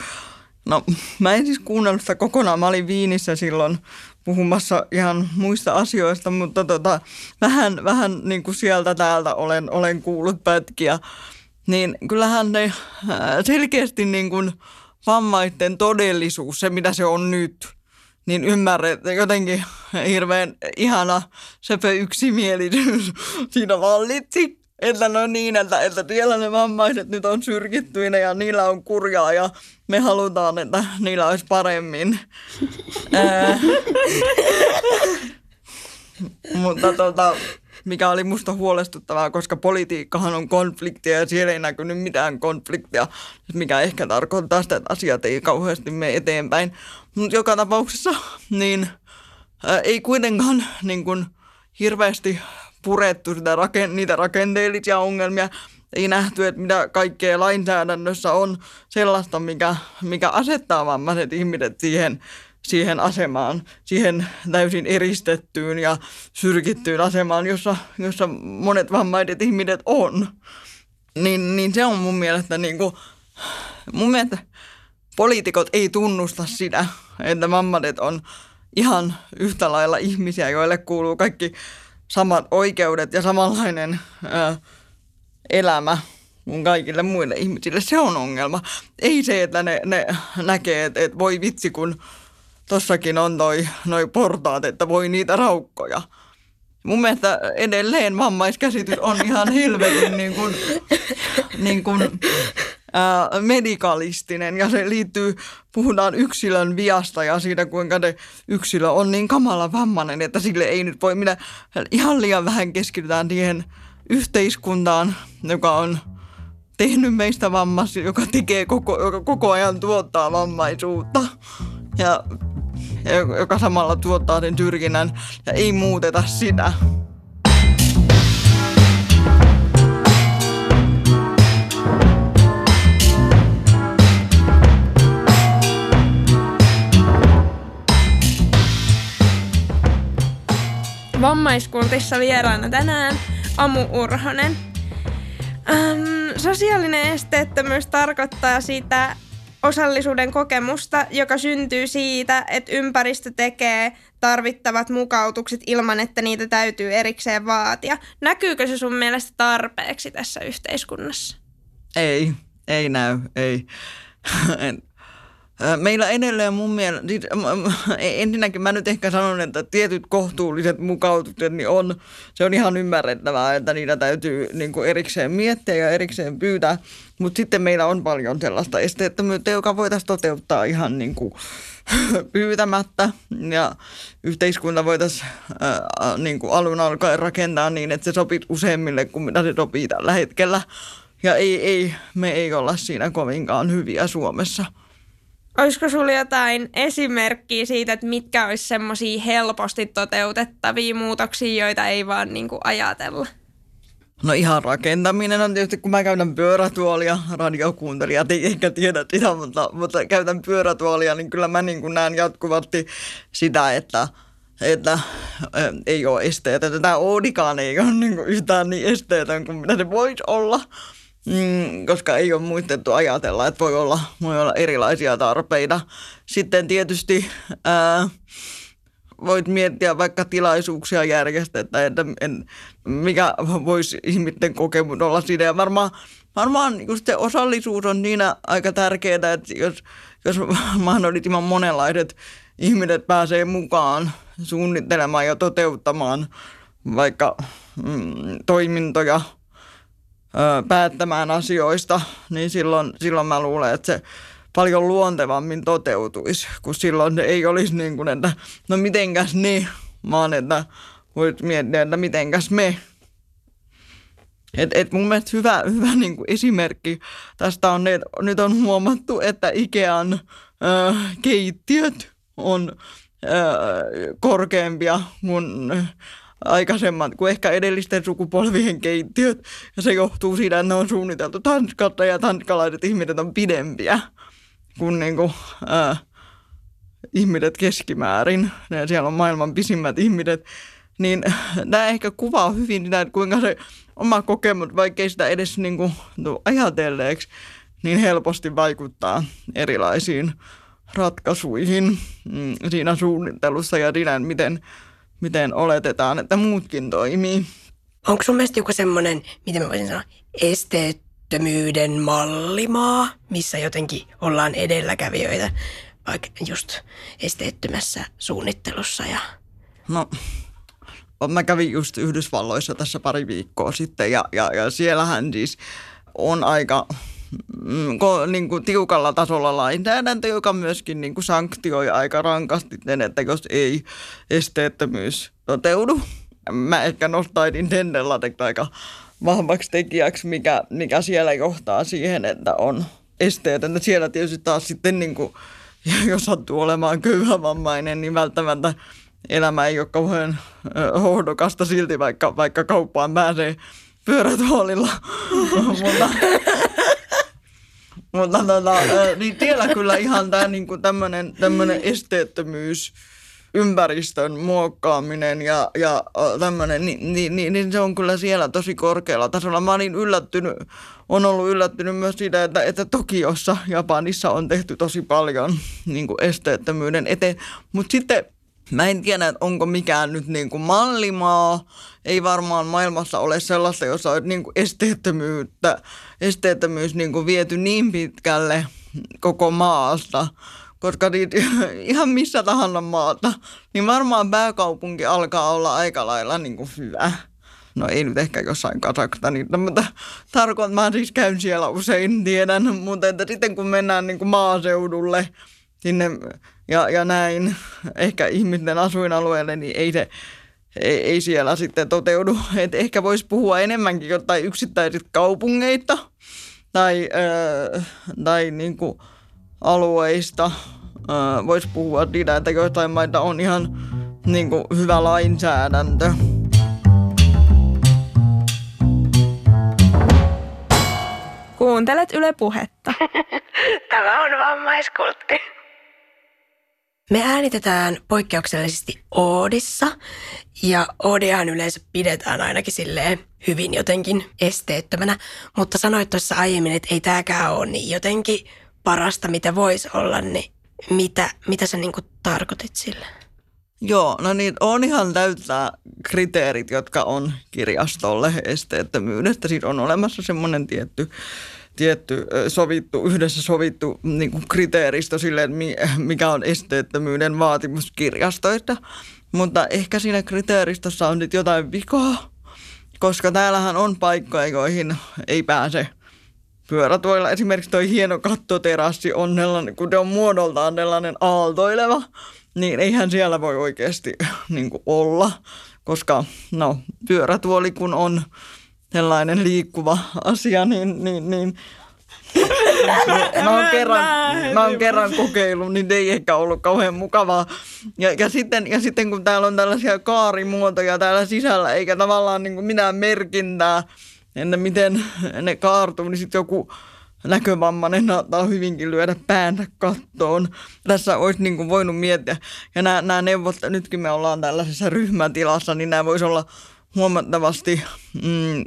No mä en siis kuunnellut sitä kokonaan. Mä olin Viinissä silloin puhumassa ihan muista asioista, mutta tota, vähän, vähän niin kuin sieltä täältä olen, olen kuullut pätkiä. Niin kyllähän ne selkeästi niin kuin vammaisten todellisuus, se mitä se on nyt, niin ymmärrät, jotenkin hirveän ihana sepä yksimielisyys (laughs) siinä vallitsi. Että no niin, että, että siellä ne vammaiset nyt on syrkittyinä ja niillä on kurjaa ja me halutaan, että niillä olisi paremmin. Mutta tota, mikä oli musta huolestuttavaa, koska politiikkahan on konfliktia ja siellä ei näkynyt mitään konfliktia, mikä ehkä tarkoittaa sitä, että asiat ei kauheasti mene eteenpäin. Mutta joka tapauksessa niin ää, ei kuitenkaan niin kun, hirveästi purettu sitä raken, niitä rakenteellisia ongelmia. Ei nähty, että mitä kaikkea lainsäädännössä on sellaista, mikä, mikä asettaa vammaiset ihmiset siihen, siihen asemaan, siihen täysin eristettyyn ja syrkittyyn asemaan, jossa, jossa monet vammaiset ihmiset on. Niin, niin se on mun mielestä niin kuin, mun mielestä poliitikot ei tunnusta sitä, että vammaiset on ihan yhtä lailla ihmisiä, joille kuuluu kaikki samat oikeudet ja samanlainen ää, elämä kuin kaikille muille ihmisille. Se on ongelma. Ei se, että ne, ne näkee, että, että voi vitsi, kun tossakin on noi, noi portaat, että voi niitä raukkoja. Mun mielestä edelleen vammaiskäsitys on ihan (laughs) helvetin niin kuin, niin kuin, medikalistinen ja se liittyy, puhutaan yksilön viasta ja siitä, kuinka ne yksilö on niin kamala vammainen, että sille ei nyt voi minä ihan liian vähän keskitytään siihen yhteiskuntaan, joka on tehnyt meistä vammaisia, joka tekee koko, joka koko ajan tuottaa vammaisuutta ja joka samalla tuottaa sen tyrkinnän ja ei muuteta sitä. Vammaiskultissa vieraana tänään Amu Urhonen. Ähm, sosiaalinen esteettömyys tarkoittaa sitä osallisuuden kokemusta, joka syntyy siitä, että ympäristö tekee tarvittavat mukautukset ilman, että niitä täytyy erikseen vaatia. Näkyykö se sun mielestä tarpeeksi tässä yhteiskunnassa? Ei, ei näy, ei. (laughs) Meillä edelleen mun mielestä, ensinnäkin mä nyt ehkä sanon, että tietyt kohtuulliset mukautukset niin on, se on ihan ymmärrettävää, että niitä täytyy niin kuin erikseen miettiä ja erikseen pyytää, mutta sitten meillä on paljon sellaista esteettömyyttä, joka voitaisiin toteuttaa ihan niin kuin (laughs) pyytämättä ja yhteiskunta voitaisiin niin kuin alun alkaen rakentaa niin, että se sopii useimmille kuin mitä se sopii tällä hetkellä. Ja ei, ei, me ei olla siinä kovinkaan hyviä Suomessa. Olisiko sinulla jotain esimerkkiä siitä, että mitkä olisi semmoisia helposti toteutettavia muutoksia, joita ei vaan niin kuin ajatella? No ihan rakentaminen on tietysti, kun mä käytän pyörätuolia, radiokuuntelijat ei ehkä tiedä sitä, mutta, mutta käytän pyörätuolia, niin kyllä mä niin näen jatkuvasti sitä, että, että ei ole esteitä. Tämä Oudikaan ei ole niin yhtään niin esteetön kuin mitä se voisi olla. Mm, koska ei ole muistettu ajatella, että voi olla, voi olla erilaisia tarpeita. Sitten tietysti ää, voit miettiä vaikka tilaisuuksia järjestettä, että en, mikä voisi ihmisten kokemus olla siinä. Ja varmaan, varmaan just se osallisuus on niin aika tärkeää, että jos, jos (laughs) mahdollisimman monenlaiset ihmiset pääsee mukaan suunnittelemaan ja toteuttamaan vaikka mm, toimintoja – päättämään asioista, niin silloin, silloin mä luulen, että se paljon luontevammin toteutuisi, kun silloin ei olisi niin kuin, että no mitenkäs ne, vaan että voit miettiä, että mitenkäs me. Et, et mun mielestä hyvä, hyvä niin kuin esimerkki tästä on, että nyt on huomattu, että Ikean äh, keittiöt on äh, korkeampia kuin aikaisemmat kuin ehkä edellisten sukupolvien keittiöt. Ja se johtuu siitä, että ne on suunniteltu Tanskalta ja tanskalaiset ihmiset on pidempiä kuin, niin kuin äh, ihmiset keskimäärin. Ja siellä on maailman pisimmät ihmiset. niin nämä ehkä kuvaa hyvin sitä, että kuinka se oma kokemus, vaikkei sitä edes niin kuin, ajatelleeksi, niin helposti vaikuttaa erilaisiin ratkaisuihin mm, siinä suunnittelussa ja siinä, miten, miten oletetaan, että muutkin toimii. Onko sun mielestä joku semmoinen, miten mä voisin sanoa, esteettömyyden mallimaa, missä jotenkin ollaan edelläkävijöitä, vaikka just esteettömässä suunnittelussa ja... No, mä kävin just Yhdysvalloissa tässä pari viikkoa sitten ja, ja, ja siellähän siis on aika niin kuin tiukalla tasolla lainsäädäntö, joka myöskin niin kuin sanktioi aika rankasti sen, että jos ei esteettömyys toteudu. Mä ehkä nostaisin sen aika vahvaksi tekijäksi, mikä, mikä siellä johtaa siihen, että on esteetöntä. Siellä tietysti taas sitten, niin kuin, (laughs) jos sattuu olemaan köyhävammainen, niin välttämättä elämä ei ole kauhean hohdokasta silti, vaikka, vaikka kauppaan pääsee pyörätuolilla. (laughs) mutta, mutta tota, niin siellä kyllä ihan tämä niinku tämmöinen esteettömyys, ympäristön muokkaaminen ja, ja tämmöinen, niin, niin, niin, niin, se on kyllä siellä tosi korkealla tasolla. Mä olin yllättynyt, on ollut yllättynyt myös siitä, että, että Tokiossa, Japanissa on tehty tosi paljon niin kuin esteettömyyden eteen. Mutta sitten Mä en tiedä, että onko mikään nyt niin kuin mallimaa. Ei varmaan maailmassa ole sellaista, jossa on niin kuin esteettömyyttä, esteettömyys niin kuin viety niin pitkälle koko maasta. Koska niitä, (laughs) ihan missä tahansa maata, niin varmaan pääkaupunki alkaa olla aika lailla niin kuin hyvä. No ei nyt ehkä jossain Kazakstanissa, mutta tarkoitan, mä siis käyn siellä usein, tiedän. Mutta että sitten kun mennään niin kuin maaseudulle, sinne ja, ja näin (laughs) ehkä ihmisten asuinalueelle, niin ei se ei, ei siellä sitten toteudu. (laughs) Et ehkä voisi puhua enemmänkin jotain yksittäisistä kaupungeista tai, äh, tai niin kuin alueista. Äh, voisi puhua siitä, että joitain maita on ihan niin kuin hyvä lainsäädäntö. Kuuntelet Yle Puhetta. (laughs) Tämä on vammaiskultti. Me äänitetään poikkeuksellisesti Oodissa ja Oodiahan yleensä pidetään ainakin silleen hyvin jotenkin esteettömänä, mutta sanoit tuossa aiemmin, että ei tääkään ole niin jotenkin parasta, mitä voisi olla, niin mitä, mitä sä niinku tarkoitit sille? Joo, no niin, on ihan täyttää kriteerit, jotka on kirjastolle esteettömyydestä. Siis on olemassa semmoinen tietty tietty sovittu, yhdessä sovittu niin kuin kriteeristö sille, mikä on esteettömyyden vaatimus kirjastoista. Mutta ehkä siinä kriteeristössä on nyt jotain vikaa, koska täällähän on paikkoja, joihin ei pääse pyörätuilla. Esimerkiksi tuo hieno kattoterassi on sellainen, kun se on muodoltaan sellainen aaltoileva, niin eihän siellä voi oikeasti niin kuin olla, koska no, pyörätuoli kun on sellainen liikkuva asia, niin, niin, niin (laughs) mä oon kerran, mä oon kerran kokeillut, niin ei ehkä ollut kauhean mukavaa. Ja, ja, sitten, ja sitten kun täällä on tällaisia kaarimuotoja täällä sisällä, eikä tavallaan niin kuin mitään merkintää, että miten ne kaartuu, niin sitten joku näkövammainen saattaa hyvinkin lyödä päänsä kattoon. Tässä olisi niin kuin voinut miettiä. Ja nämä, nämä neuvot, nytkin me ollaan tällaisessa ryhmätilassa, niin nämä voisi olla huomattavasti, mm,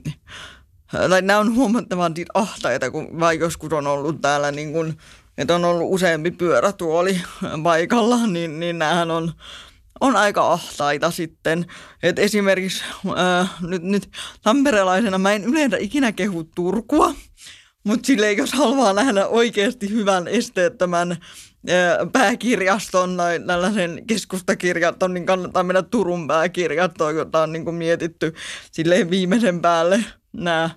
tai nämä on huomattavan ahtaita, kun vai joskus on ollut täällä niin kuin, että on ollut useampi pyörätuoli paikalla, niin, niin näähän on, on aika ahtaita sitten. Et esimerkiksi ää, nyt, nyt tamperelaisena mä en yleensä ikinä kehu Turkua, mutta silleen jos haluaa nähdä oikeasti hyvän esteettömän pääkirjaston tai tällaisen keskustakirjaston, niin kannattaa mennä Turun pääkirjastoon, jota on niin kuin mietitty silleen viimeisen päälle nämä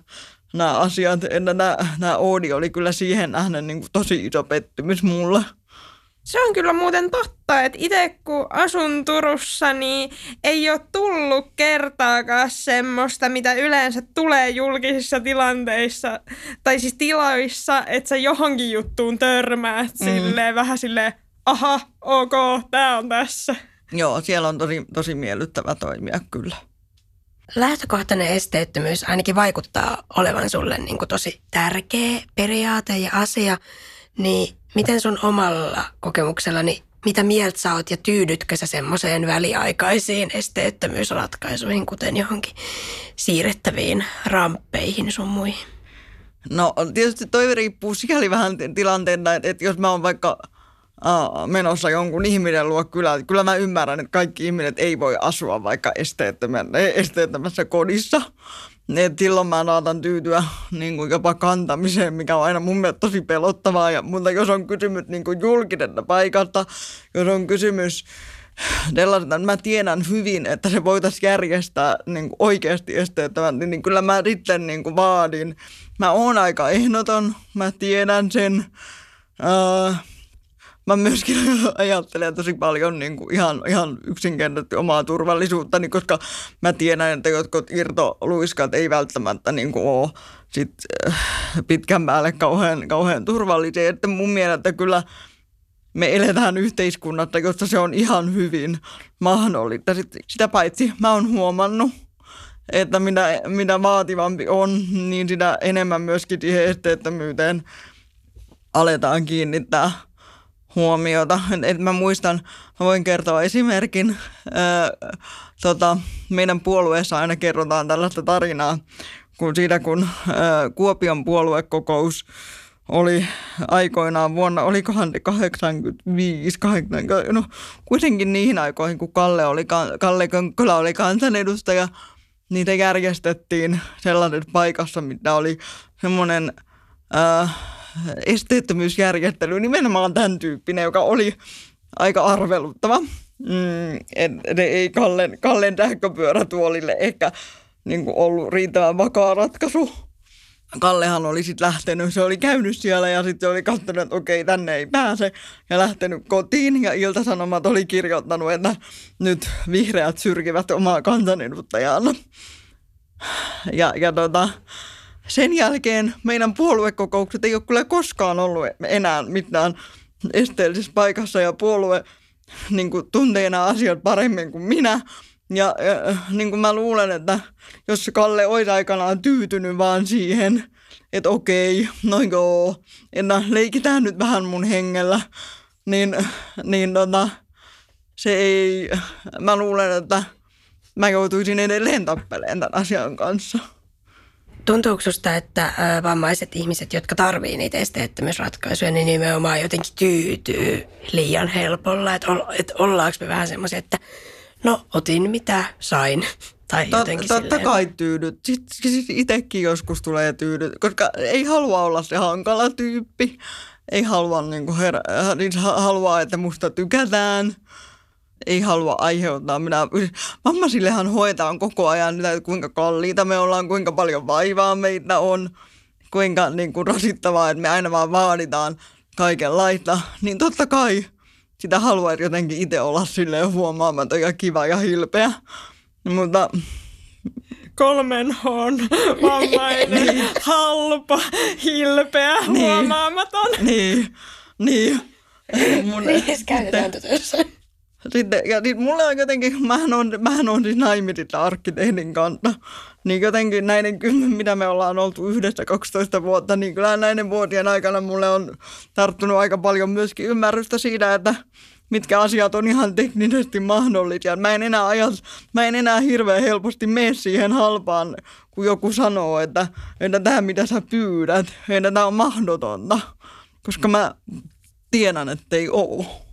nämä asiat. Nämä, nämä Oodi oli kyllä siihen nähden niin kuin tosi iso pettymys mulle. Se on kyllä muuten totta, että itse kun asun Turussa, niin ei ole tullut kertaakaan semmoista, mitä yleensä tulee julkisissa tilanteissa, tai siis tiloissa, että sä johonkin juttuun törmäät mm. silleen vähän silleen, aha, ok, tää on tässä. Joo, siellä on tosi, tosi miellyttävä toimia kyllä. Lähtökohtainen esteettömyys ainakin vaikuttaa olevan sulle niin kuin tosi tärkeä periaate ja asia, niin miten sun omalla kokemuksella, niin mitä mieltä sä oot ja tyydytkö sä semmoiseen väliaikaisiin esteettömyysratkaisuihin, kuten johonkin siirrettäviin ramppeihin sun muihin? No tietysti toi riippuu sikäli vähän tilanteena, että, jos mä oon vaikka menossa jonkun ihminen luo kyllä, kyllä mä ymmärrän, että kaikki ihmiset ei voi asua vaikka esteettömässä kodissa. Et silloin mä saatan tyytyä (laughs) niin kuin jopa kantamiseen, mikä on aina mun mielestä tosi pelottavaa. Ja, mutta jos on kysymys niin kuin julkisesta paikasta, jos on kysymys (sighs) sellaista, mä tiedän hyvin, että se voitaisiin järjestää niin kuin oikeasti esteettömän, niin, niin kyllä mä sitten niin kuin vaadin. Mä oon aika ehdoton, mä tiedän sen. Uh, mä myöskin (laughs) ajattelen tosi paljon niin kuin ihan, ihan yksinkertaisesti omaa turvallisuuttani, koska mä tiedän, että jotkut irtoluiskat ei välttämättä niin kuin ole sit, äh, pitkän päälle kauhean, kauhean turvallisia. Että mun mielestä kyllä me eletään yhteiskunnassa, jossa se on ihan hyvin mahdollista. Sitä paitsi mä oon huomannut, että mitä, mitä vaativampi on, niin sitä enemmän myöskin siihen esteettömyyteen aletaan kiinnittää – huomiota. (laughs) Et mä muistan, mä voin kertoa esimerkin. Ää, tota, meidän puolueessa aina kerrotaan tällaista tarinaa, kun siitä kun ää, Kuopion puoluekokous oli aikoinaan vuonna, olikohan 85, 80, no kuitenkin niihin aikoihin, kun Kalle, oli, Kalle Könkkölä oli kansanedustaja, niitä järjestettiin sellaisessa paikassa, mitä oli semmoinen äh, esteettömyysjärjestely, nimenomaan tämän tyyppinen, joka oli aika arveluttava. Mm, ei Kallen, Kallen sähköpyörätuolille ehkä niin kuin ollut riittävän vakaa ratkaisu. Kallehan oli sitten lähtenyt, se oli käynyt siellä ja sitten oli katsonut, että okei, tänne ei pääse ja lähtenyt kotiin. Ja Ilta-Sanomat oli kirjoittanut, että nyt vihreät syrkivät omaa kansanedustajaa. Ja, ja tota, sen jälkeen meidän puoluekokoukset ei ole kyllä koskaan ollut enää mitään esteellisessä paikassa ja puolue niin kuin, tuntee nämä asiat paremmin kuin minä. Ja, ja niin kuin mä luulen, että jos Kalle olisi aikanaan tyytynyt vaan siihen, että okei, no joo, että leikitään nyt vähän mun hengellä, niin, niin tota, se ei, mä luulen, että mä joutuisin edelleen tappeleen tämän asian kanssa. Tuntuuko susta, että vammaiset ihmiset, jotka tarvii niitä esteettömyysratkaisuja, niin nimenomaan jotenkin tyytyy liian helpolla? Että, että ollaanko me vähän semmoisia, että no otin mitä sain? (laughs) Tai Tot, jotenkin totta silleen. kai tyydyt. Sitten itsekin joskus tulee tyydyt, koska ei halua olla se hankala tyyppi. Ei halua, niin kuin her- niin haluaa, että musta tykätään – ei halua aiheuttaa. Minä, vammaisillehan hoitaan koko ajan että kuinka kalliita me ollaan, kuinka paljon vaivaa meitä on, kuinka niin kuin rasittavaa, että me aina vaan vaaditaan kaikenlaista. Niin totta kai sitä haluaa jotenkin itse olla silleen huomaamaton ja kiva ja hilpeä. Mutta kolmen hon vammainen, (laughs) niin. halpa, hilpeä, niin. huomaamaton. Niin, niin. Mun, niin, käytetään tätä sitten, ja niin mulle on jotenkin, mähän on, mähän on siis naimisissa arkkitehdin kanssa, niin jotenkin näiden kymmen, mitä me ollaan oltu yhdessä 12 vuotta, niin kyllä näiden vuosien aikana mulle on tarttunut aika paljon myöskin ymmärrystä siitä, että mitkä asiat on ihan teknisesti mahdollisia. Mä en enää ajat, mä en enää hirveän helposti mene siihen halpaan, kun joku sanoo, että, että tämä mitä sä pyydät, että tämä on mahdotonta, koska mä tiedän, että ei ole.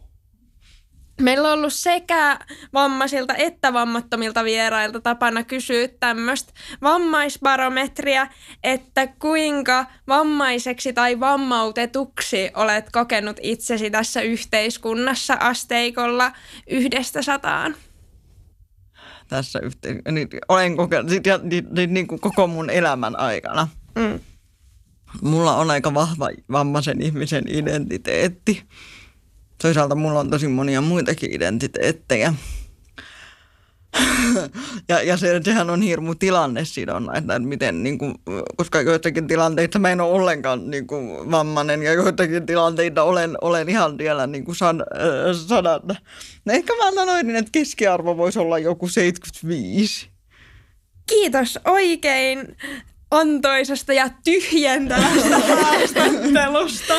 Meillä on ollut sekä vammaisilta että vammattomilta vierailta tapana kysyä tämmöistä vammaisbarometria, että kuinka vammaiseksi tai vammautetuksi olet kokenut itsesi tässä yhteiskunnassa asteikolla yhdestä sataan? Tässä yhteiskunnassa, niin olen kokenut niin, niin, niin kuin koko mun elämän aikana. Mm. Mulla on aika vahva vammaisen ihmisen identiteetti toisaalta mulla on tosi monia muitakin identiteettejä. (laughs) ja, ja se, sehän on hirmu tilannesidonna, että miten, niin kuin, koska joitakin tilanteita mä en ole ollenkaan niin kuin, vammainen ja joitakin tilanteita olen, olen ihan vielä niin kuin sad, äh, sadat. No ehkä mä sanoin, että keskiarvo voisi olla joku 75. Kiitos oikein antoisasta ja tyhjentävästä (laughs) haastattelusta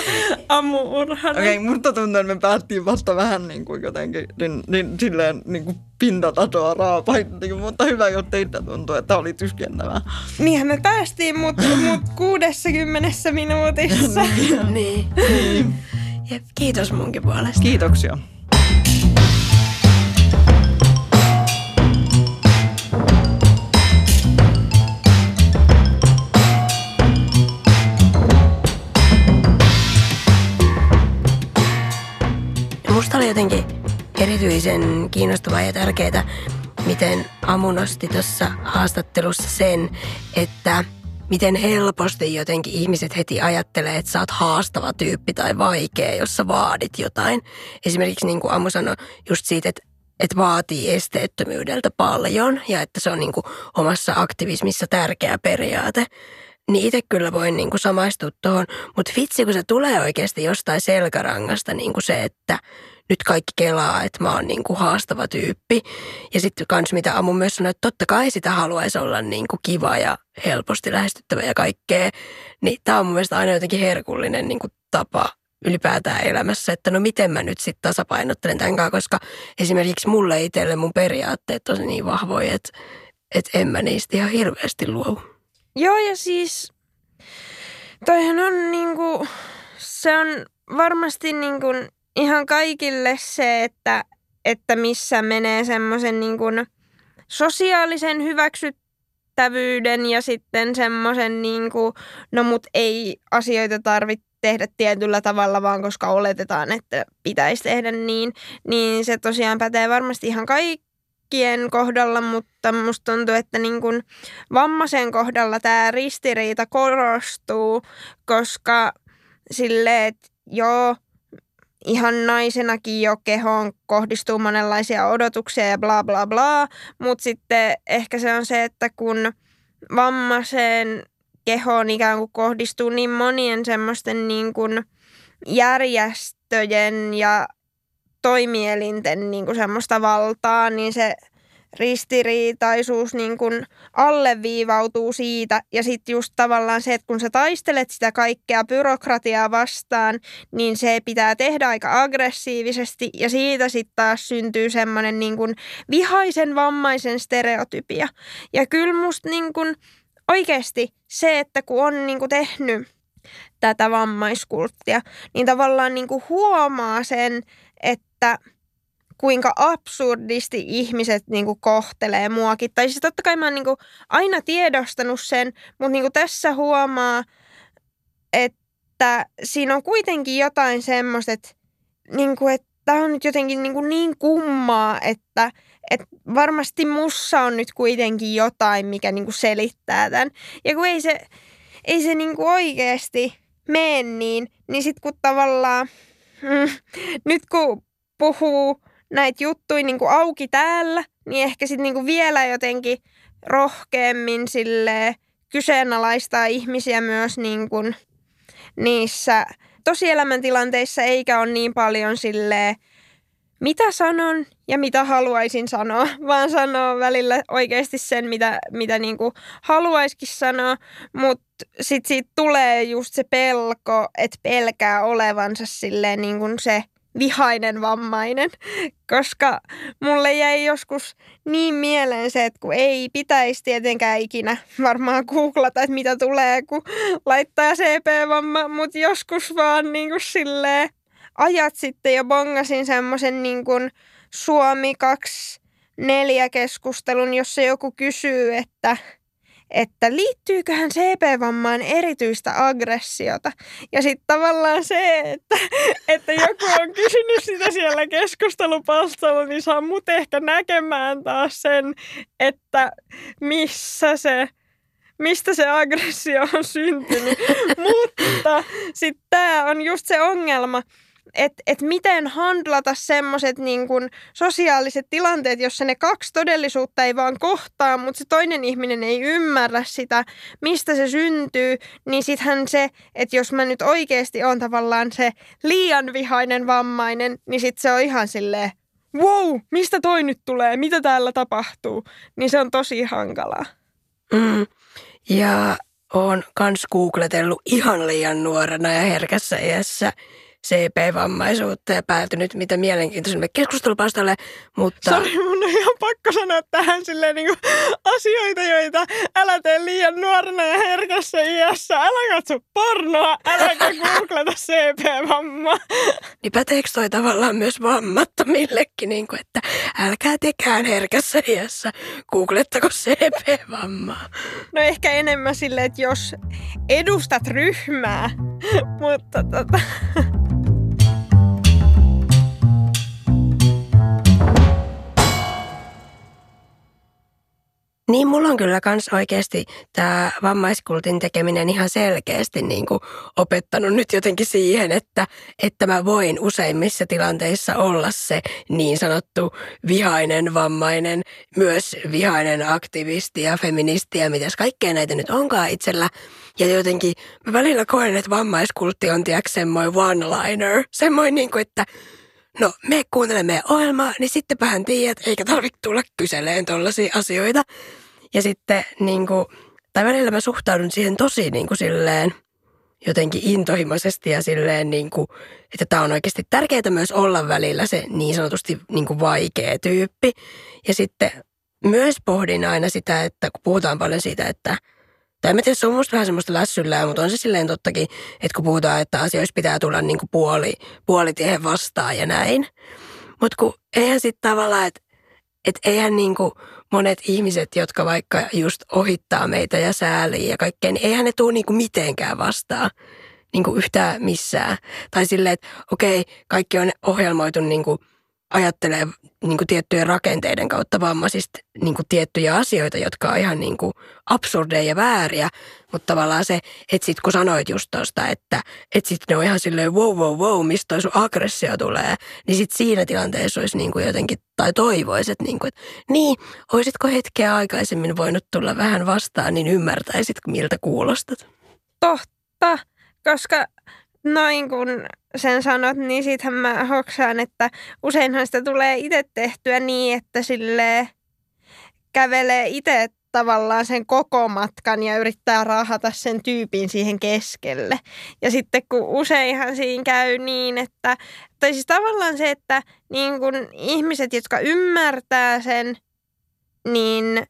amuurhana. Okei, okay, mutta tuntuu, että me päättiin vasta vähän niin kuin jotenkin niin, niin, silleen niin kuin pintatasoa raapaittiin, mutta hyvä, jos teitä tuntuu, että oli tyhjentävää. Niinhän me päästiin, mutta mut 60 minuutissa. niin. (laughs) niin. Jep, kiitos munkin puolesta. Kiitoksia. Musta oli jotenkin erityisen kiinnostavaa ja tärkeää, miten Amu nosti tuossa haastattelussa sen, että miten helposti jotenkin ihmiset heti ajattelee, että sä oot haastava tyyppi tai vaikea, jos sä vaadit jotain. Esimerkiksi niin kuin Amu sanoi just siitä, että että vaatii esteettömyydeltä paljon ja että se on niin kuin omassa aktivismissa tärkeä periaate. Niin itse kyllä voin niin kuin samaistua tuohon, mutta vitsi kun se tulee oikeasti jostain selkärangasta niin kuin se, että nyt kaikki kelaa, että mä oon niin kuin haastava tyyppi. Ja sitten kans mitä Amu myös sanoi, että totta kai sitä haluaisi olla niin kuin kiva ja helposti lähestyttävä ja kaikkea. Niin tämä on mun mielestä aina jotenkin herkullinen niin kuin tapa ylipäätään elämässä, että no miten mä nyt sitten tasapainottelen tämän kanssa, koska esimerkiksi mulle itselle mun periaatteet on niin vahvoja, että, että en mä niistä ihan hirveästi luovu. Joo ja siis toihan on niinku, se on varmasti niinku ihan kaikille se, että, että missä menee semmoisen niinku sosiaalisen hyväksyttävyyden ja sitten semmoisen niinku, no mut ei asioita tarvitse tehdä tietyllä tavalla, vaan koska oletetaan, että pitäisi tehdä niin, niin se tosiaan pätee varmasti ihan kaikkien kohdalla, mutta musta tuntuu, että niin kuin vammaisen kohdalla tämä ristiriita korostuu, koska sille, että joo, ihan naisenakin jo kehoon kohdistuu monenlaisia odotuksia ja bla bla bla, mutta sitten ehkä se on se, että kun vammaiseen kehoon ikään kuin kohdistuu niin monien semmoisten niin kuin järjestöjen ja toimielinten niin kuin semmoista valtaa, niin se ristiriitaisuus niin kuin alleviivautuu siitä. Ja sitten just tavallaan se, että kun sä taistelet sitä kaikkea byrokratiaa vastaan, niin se pitää tehdä aika aggressiivisesti. Ja siitä sitten taas syntyy semmoinen niin kuin vihaisen vammaisen stereotypia. Ja kyllä musta niin kuin oikeasti se, että kun on niin kuin tehnyt tätä vammaiskulttia, niin tavallaan niin kuin huomaa sen, että kuinka absurdisti ihmiset niin kuin kohtelee muakin. Tai siis totta kai mä oon niin kuin aina tiedostanut sen, mutta niin kuin tässä huomaa, että siinä on kuitenkin jotain semmoista, että, niin kuin, että tämä on nyt jotenkin niin, kuin niin kummaa, että, että varmasti mussa on nyt kuitenkin jotain, mikä niin kuin selittää tämän. Ja kun ei se, ei se niin kuin oikeasti mene niin, niin sitten kun tavallaan mm, nyt kun puhuu näitä juttuja niin kuin auki täällä, niin ehkä sitten niin vielä jotenkin rohkeammin sille kyseenalaistaa ihmisiä myös niin kuin niissä tosielämäntilanteissa, eikä ole niin paljon silleen mitä sanon ja mitä haluaisin sanoa, (laughs) vaan sanoa välillä oikeasti sen, mitä, mitä niin haluaisikin sanoa, mutta sitten siitä tulee just se pelko, että pelkää olevansa silleen niin kuin se vihainen vammainen, koska mulle jäi joskus niin mieleen se, että kun ei pitäisi tietenkään ikinä varmaan googlata, että mitä tulee, kun laittaa CP-vamma, mutta joskus vaan niin kuin silleen ajat sitten jo bongasin semmoisen niin kuin Suomi 24 keskustelun, jossa joku kysyy, että, että liittyyköhän CP-vammaan erityistä aggressiota. Ja sitten tavallaan se, että, että joku on kysynyt sitä siellä keskustelupalstalla, niin saa mut ehkä näkemään taas sen, että missä se mistä se aggressio on syntynyt. (laughs) Mutta sitten tämä on just se ongelma, että et miten handlata semmoiset niin sosiaaliset tilanteet, jossa ne kaksi todellisuutta ei vaan kohtaa, mutta se toinen ihminen ei ymmärrä sitä, mistä se syntyy, niin sittenhän se, että jos mä nyt oikeasti on tavallaan se liian vihainen vammainen, niin sitten se on ihan silleen, wow, mistä toi nyt tulee, mitä täällä tapahtuu, niin se on tosi hankalaa. Mm. Ja oon kans googletellut ihan liian nuorena ja herkässä iässä CP-vammaisuutta ja päätynyt mitä mielenkiintoisemme keskustelupalstalle, mutta... Sori, mun on ihan pakko sanoa tähän silleen niin asioita, joita älä tee liian nuorena ja herkässä iässä. Älä katso pornoa, äläkä googleta CP-vammaa. Niin päteekö toi tavallaan myös vammattomillekin, niin kuin, että älkää tekään herkässä iässä, googlettako CP-vammaa? No ehkä enemmän silleen, että jos edustat ryhmää, (laughs) mutta tota... Niin, mulla on kyllä kans oikeasti tämä vammaiskultin tekeminen ihan selkeästi niin kuin opettanut nyt jotenkin siihen, että, että mä voin useimmissa tilanteissa olla se niin sanottu vihainen vammainen, myös vihainen aktivisti ja feministi ja mitäs kaikkea näitä nyt onkaan itsellä. Ja jotenkin mä välillä koen, että vammaiskultti on tiedätkö semmoinen one-liner, semmoinen niin kuin, että no me kuuntelemme ohjelmaa, niin sittenpähän tiedät, eikä tarvitse tulla kyseleen tollaisia asioita. Ja sitten niin kuin, tai välillä mä suhtaudun siihen tosi niin kuin silleen jotenkin intohimoisesti ja silleen niin kuin, että tämä on oikeasti tärkeää myös olla välillä se niin sanotusti niin kuin vaikea tyyppi. Ja sitten myös pohdin aina sitä, että kun puhutaan paljon siitä, että tai mä tiedä, se on musta vähän semmoista lässyllää, mutta on se silleen tottakin, että kun puhutaan, että asioissa pitää tulla niin kuin puoli, puolitiehen vastaan ja näin. Mutta kun eihän sitten tavallaan, että et eihän niin kuin monet ihmiset, jotka vaikka just ohittaa meitä ja säälii ja kaikkea, niin eihän ne tule niin kuin mitenkään vastaan niin kuin yhtään missään. Tai silleen, että okei, kaikki on ohjelmoitu niin kuin ajattelee niin kuin tiettyjen rakenteiden kautta vammaisista niin kuin tiettyjä asioita, jotka on ihan niin kuin absurdeja ja vääriä. Mutta tavallaan se, että sit kun sanoit just tuosta, että et sit ne on ihan silleen wow, wow, wow, mistä sun aggressio tulee, niin sit siinä tilanteessa olisi niin kuin jotenkin, tai toivoisit, niin kuin, että niin, olisitko hetkeä aikaisemmin voinut tulla vähän vastaan, niin ymmärtäisit, miltä kuulostat. Totta, koska noin kun sen sanot, niin siitähän mä hoksaan, että useinhan sitä tulee itse tehtyä niin, että sille kävelee itse tavallaan sen koko matkan ja yrittää rahata sen tyypin siihen keskelle. Ja sitten kun useinhan siinä käy niin, että, tai siis tavallaan se, että niin kun ihmiset, jotka ymmärtää sen, niin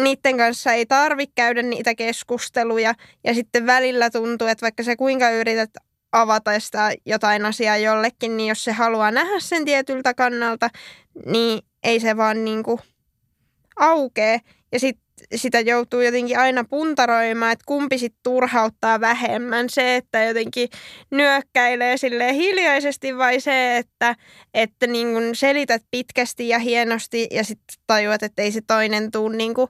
niiden kanssa ei tarvitse käydä niitä keskusteluja. Ja sitten välillä tuntuu, että vaikka sä kuinka yrität avata sitä jotain asiaa jollekin, niin jos se haluaa nähdä sen tietyltä kannalta, niin ei se vaan niin kuin aukee. Ja sit sitä joutuu jotenkin aina puntaroimaan, että kumpi sit turhauttaa vähemmän. Se, että jotenkin nyökkäilee sille hiljaisesti vai se, että, että niin selität pitkästi ja hienosti ja sitten tajuat, että ei se toinen tuu niin kuin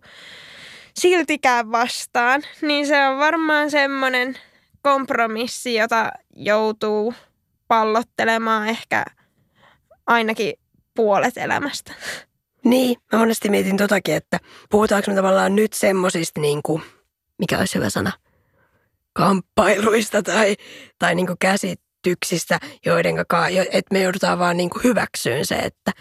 siltikään vastaan. Niin se on varmaan semmoinen kompromissi, jota joutuu pallottelemaan ehkä ainakin puolet elämästä. Niin, mä monesti mietin totakin, että puhutaanko me tavallaan nyt semmosista niin kuin, mikä olisi hyvä sana, kamppailuista tai, tai niin kuin käsityksistä, joiden että me joudutaan vaan niin kuin hyväksyyn se, että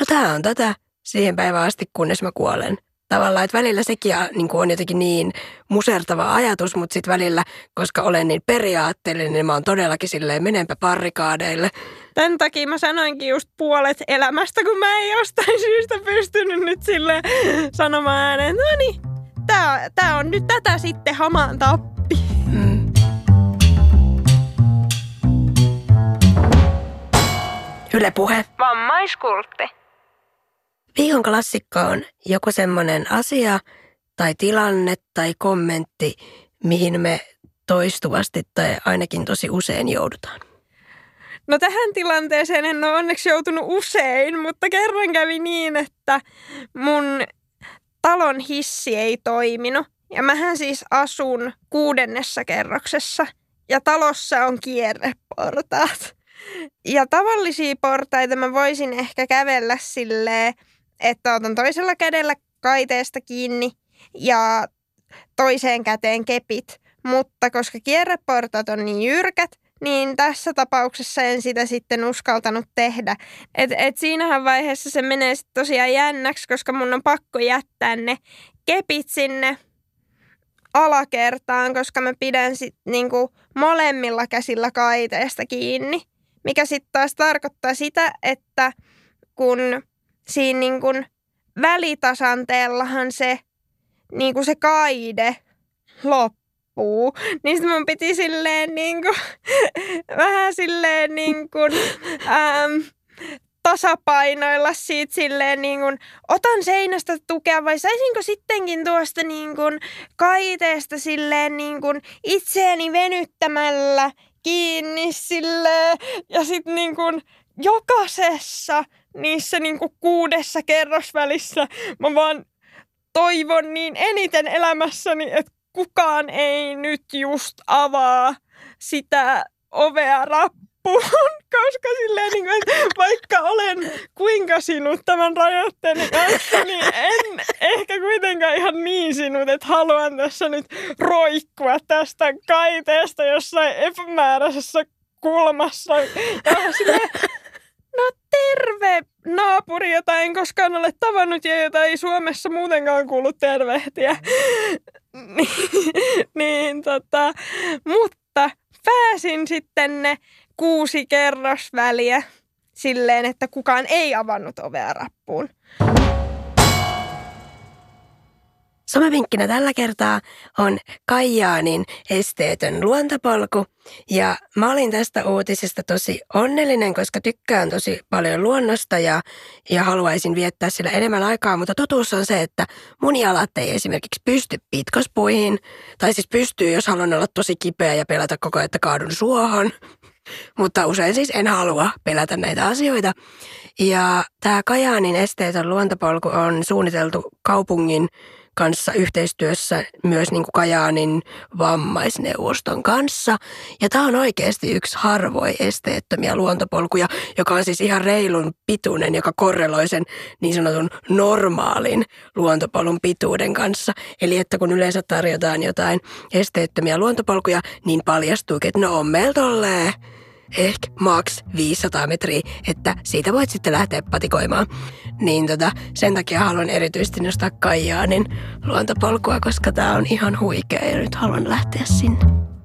no tämä on tätä siihen päivään asti, kunnes mä kuolen tavallaan, että välillä sekin niin kuin on jotenkin niin musertava ajatus, mutta sitten välillä, koska olen niin periaatteellinen, niin mä oon todellakin silleen, menenpä parrikaadeille. Tämän takia mä sanoinkin just puolet elämästä, kun mä en jostain syystä pystynyt nyt sille sanomaan ääneen, no niin, tää, tää on nyt tätä sitten hamaan tappi. Hmm. Yle puhe. Vammaiskultti. Viikon klassikko on joku semmoinen asia tai tilanne tai kommentti, mihin me toistuvasti tai ainakin tosi usein joudutaan. No tähän tilanteeseen en ole onneksi joutunut usein, mutta kerran kävi niin, että mun talon hissi ei toiminut. Ja mähän siis asun kuudennessa kerroksessa ja talossa on kierreportaat. Ja tavallisia portaita mä voisin ehkä kävellä silleen että otan toisella kädellä kaiteesta kiinni ja toiseen käteen kepit. Mutta koska kierreportat on niin jyrkät, niin tässä tapauksessa en sitä sitten uskaltanut tehdä. Et, et siinähän vaiheessa se menee sitten tosiaan jännäksi, koska mun on pakko jättää ne kepit sinne alakertaan, koska mä pidän sit niinku molemmilla käsillä kaiteesta kiinni. Mikä sitten taas tarkoittaa sitä, että kun siinä niinku välitasanteellahan se, niinku se kaide loppuu, (laughs) niin sitten mun piti silleen niinku, (laughs) vähän silleen niinku, ähm, tasapainoilla siitä silleen niin kuin, otan seinästä tukea vai saisinko sittenkin tuosta niin kuin, kaiteesta silleen niin kuin, itseäni venyttämällä kiinni silleen ja sitten niin kuin, jokaisessa niissä niin kuin, kuudessa kerrosvälissä mä vaan toivon niin eniten elämässäni, että kukaan ei nyt just avaa sitä ovea rappuun (laughs) koska silleen, niin kuin, että vaikka olen kuinka sinut tämän rajoitteen kanssa, niin en ehkä kuitenkaan ihan niin sinut, että haluan tässä nyt roikkua tästä kaiteesta jossain epämääräisessä kulmassa. Ja silleen, no terve naapuri, jota en koskaan ole tavannut ja jota ei Suomessa muutenkaan kuulu tervehtiä. niin, (laughs) niin tota, mutta pääsin sitten ne kuusi kerrosväliä silleen, että kukaan ei avannut ovea rappuun. Somevinkkinä tällä kertaa on Kajaanin esteetön luontopolku. Ja mä olin tästä uutisesta tosi onnellinen, koska tykkään tosi paljon luonnosta ja, ja haluaisin viettää sillä enemmän aikaa. Mutta totuus on se, että mun jalat ei esimerkiksi pysty pitkospuihin. Tai siis pystyy, jos haluan olla tosi kipeä ja pelätä koko ajan, että kaadun suohon. (laughs) Mutta usein siis en halua pelätä näitä asioita. Ja tämä Kajaanin esteetön luontopolku on suunniteltu kaupungin kanssa yhteistyössä myös niin kuin Kajaanin vammaisneuvoston kanssa. Ja tämä on oikeasti yksi harvoin esteettömiä luontopolkuja, joka on siis ihan reilun pituinen, joka korreloi sen niin sanotun normaalin luontopolun pituuden kanssa. Eli että kun yleensä tarjotaan jotain esteettömiä luontopolkuja, niin paljastuukin, että no on meillä tolleen ehkä max 500 metriä, että siitä voit sitten lähteä patikoimaan. Niin tota, sen takia haluan erityisesti nostaa Kaijaanin luontopolkua, koska tää on ihan huikea ja nyt haluan lähteä sinne.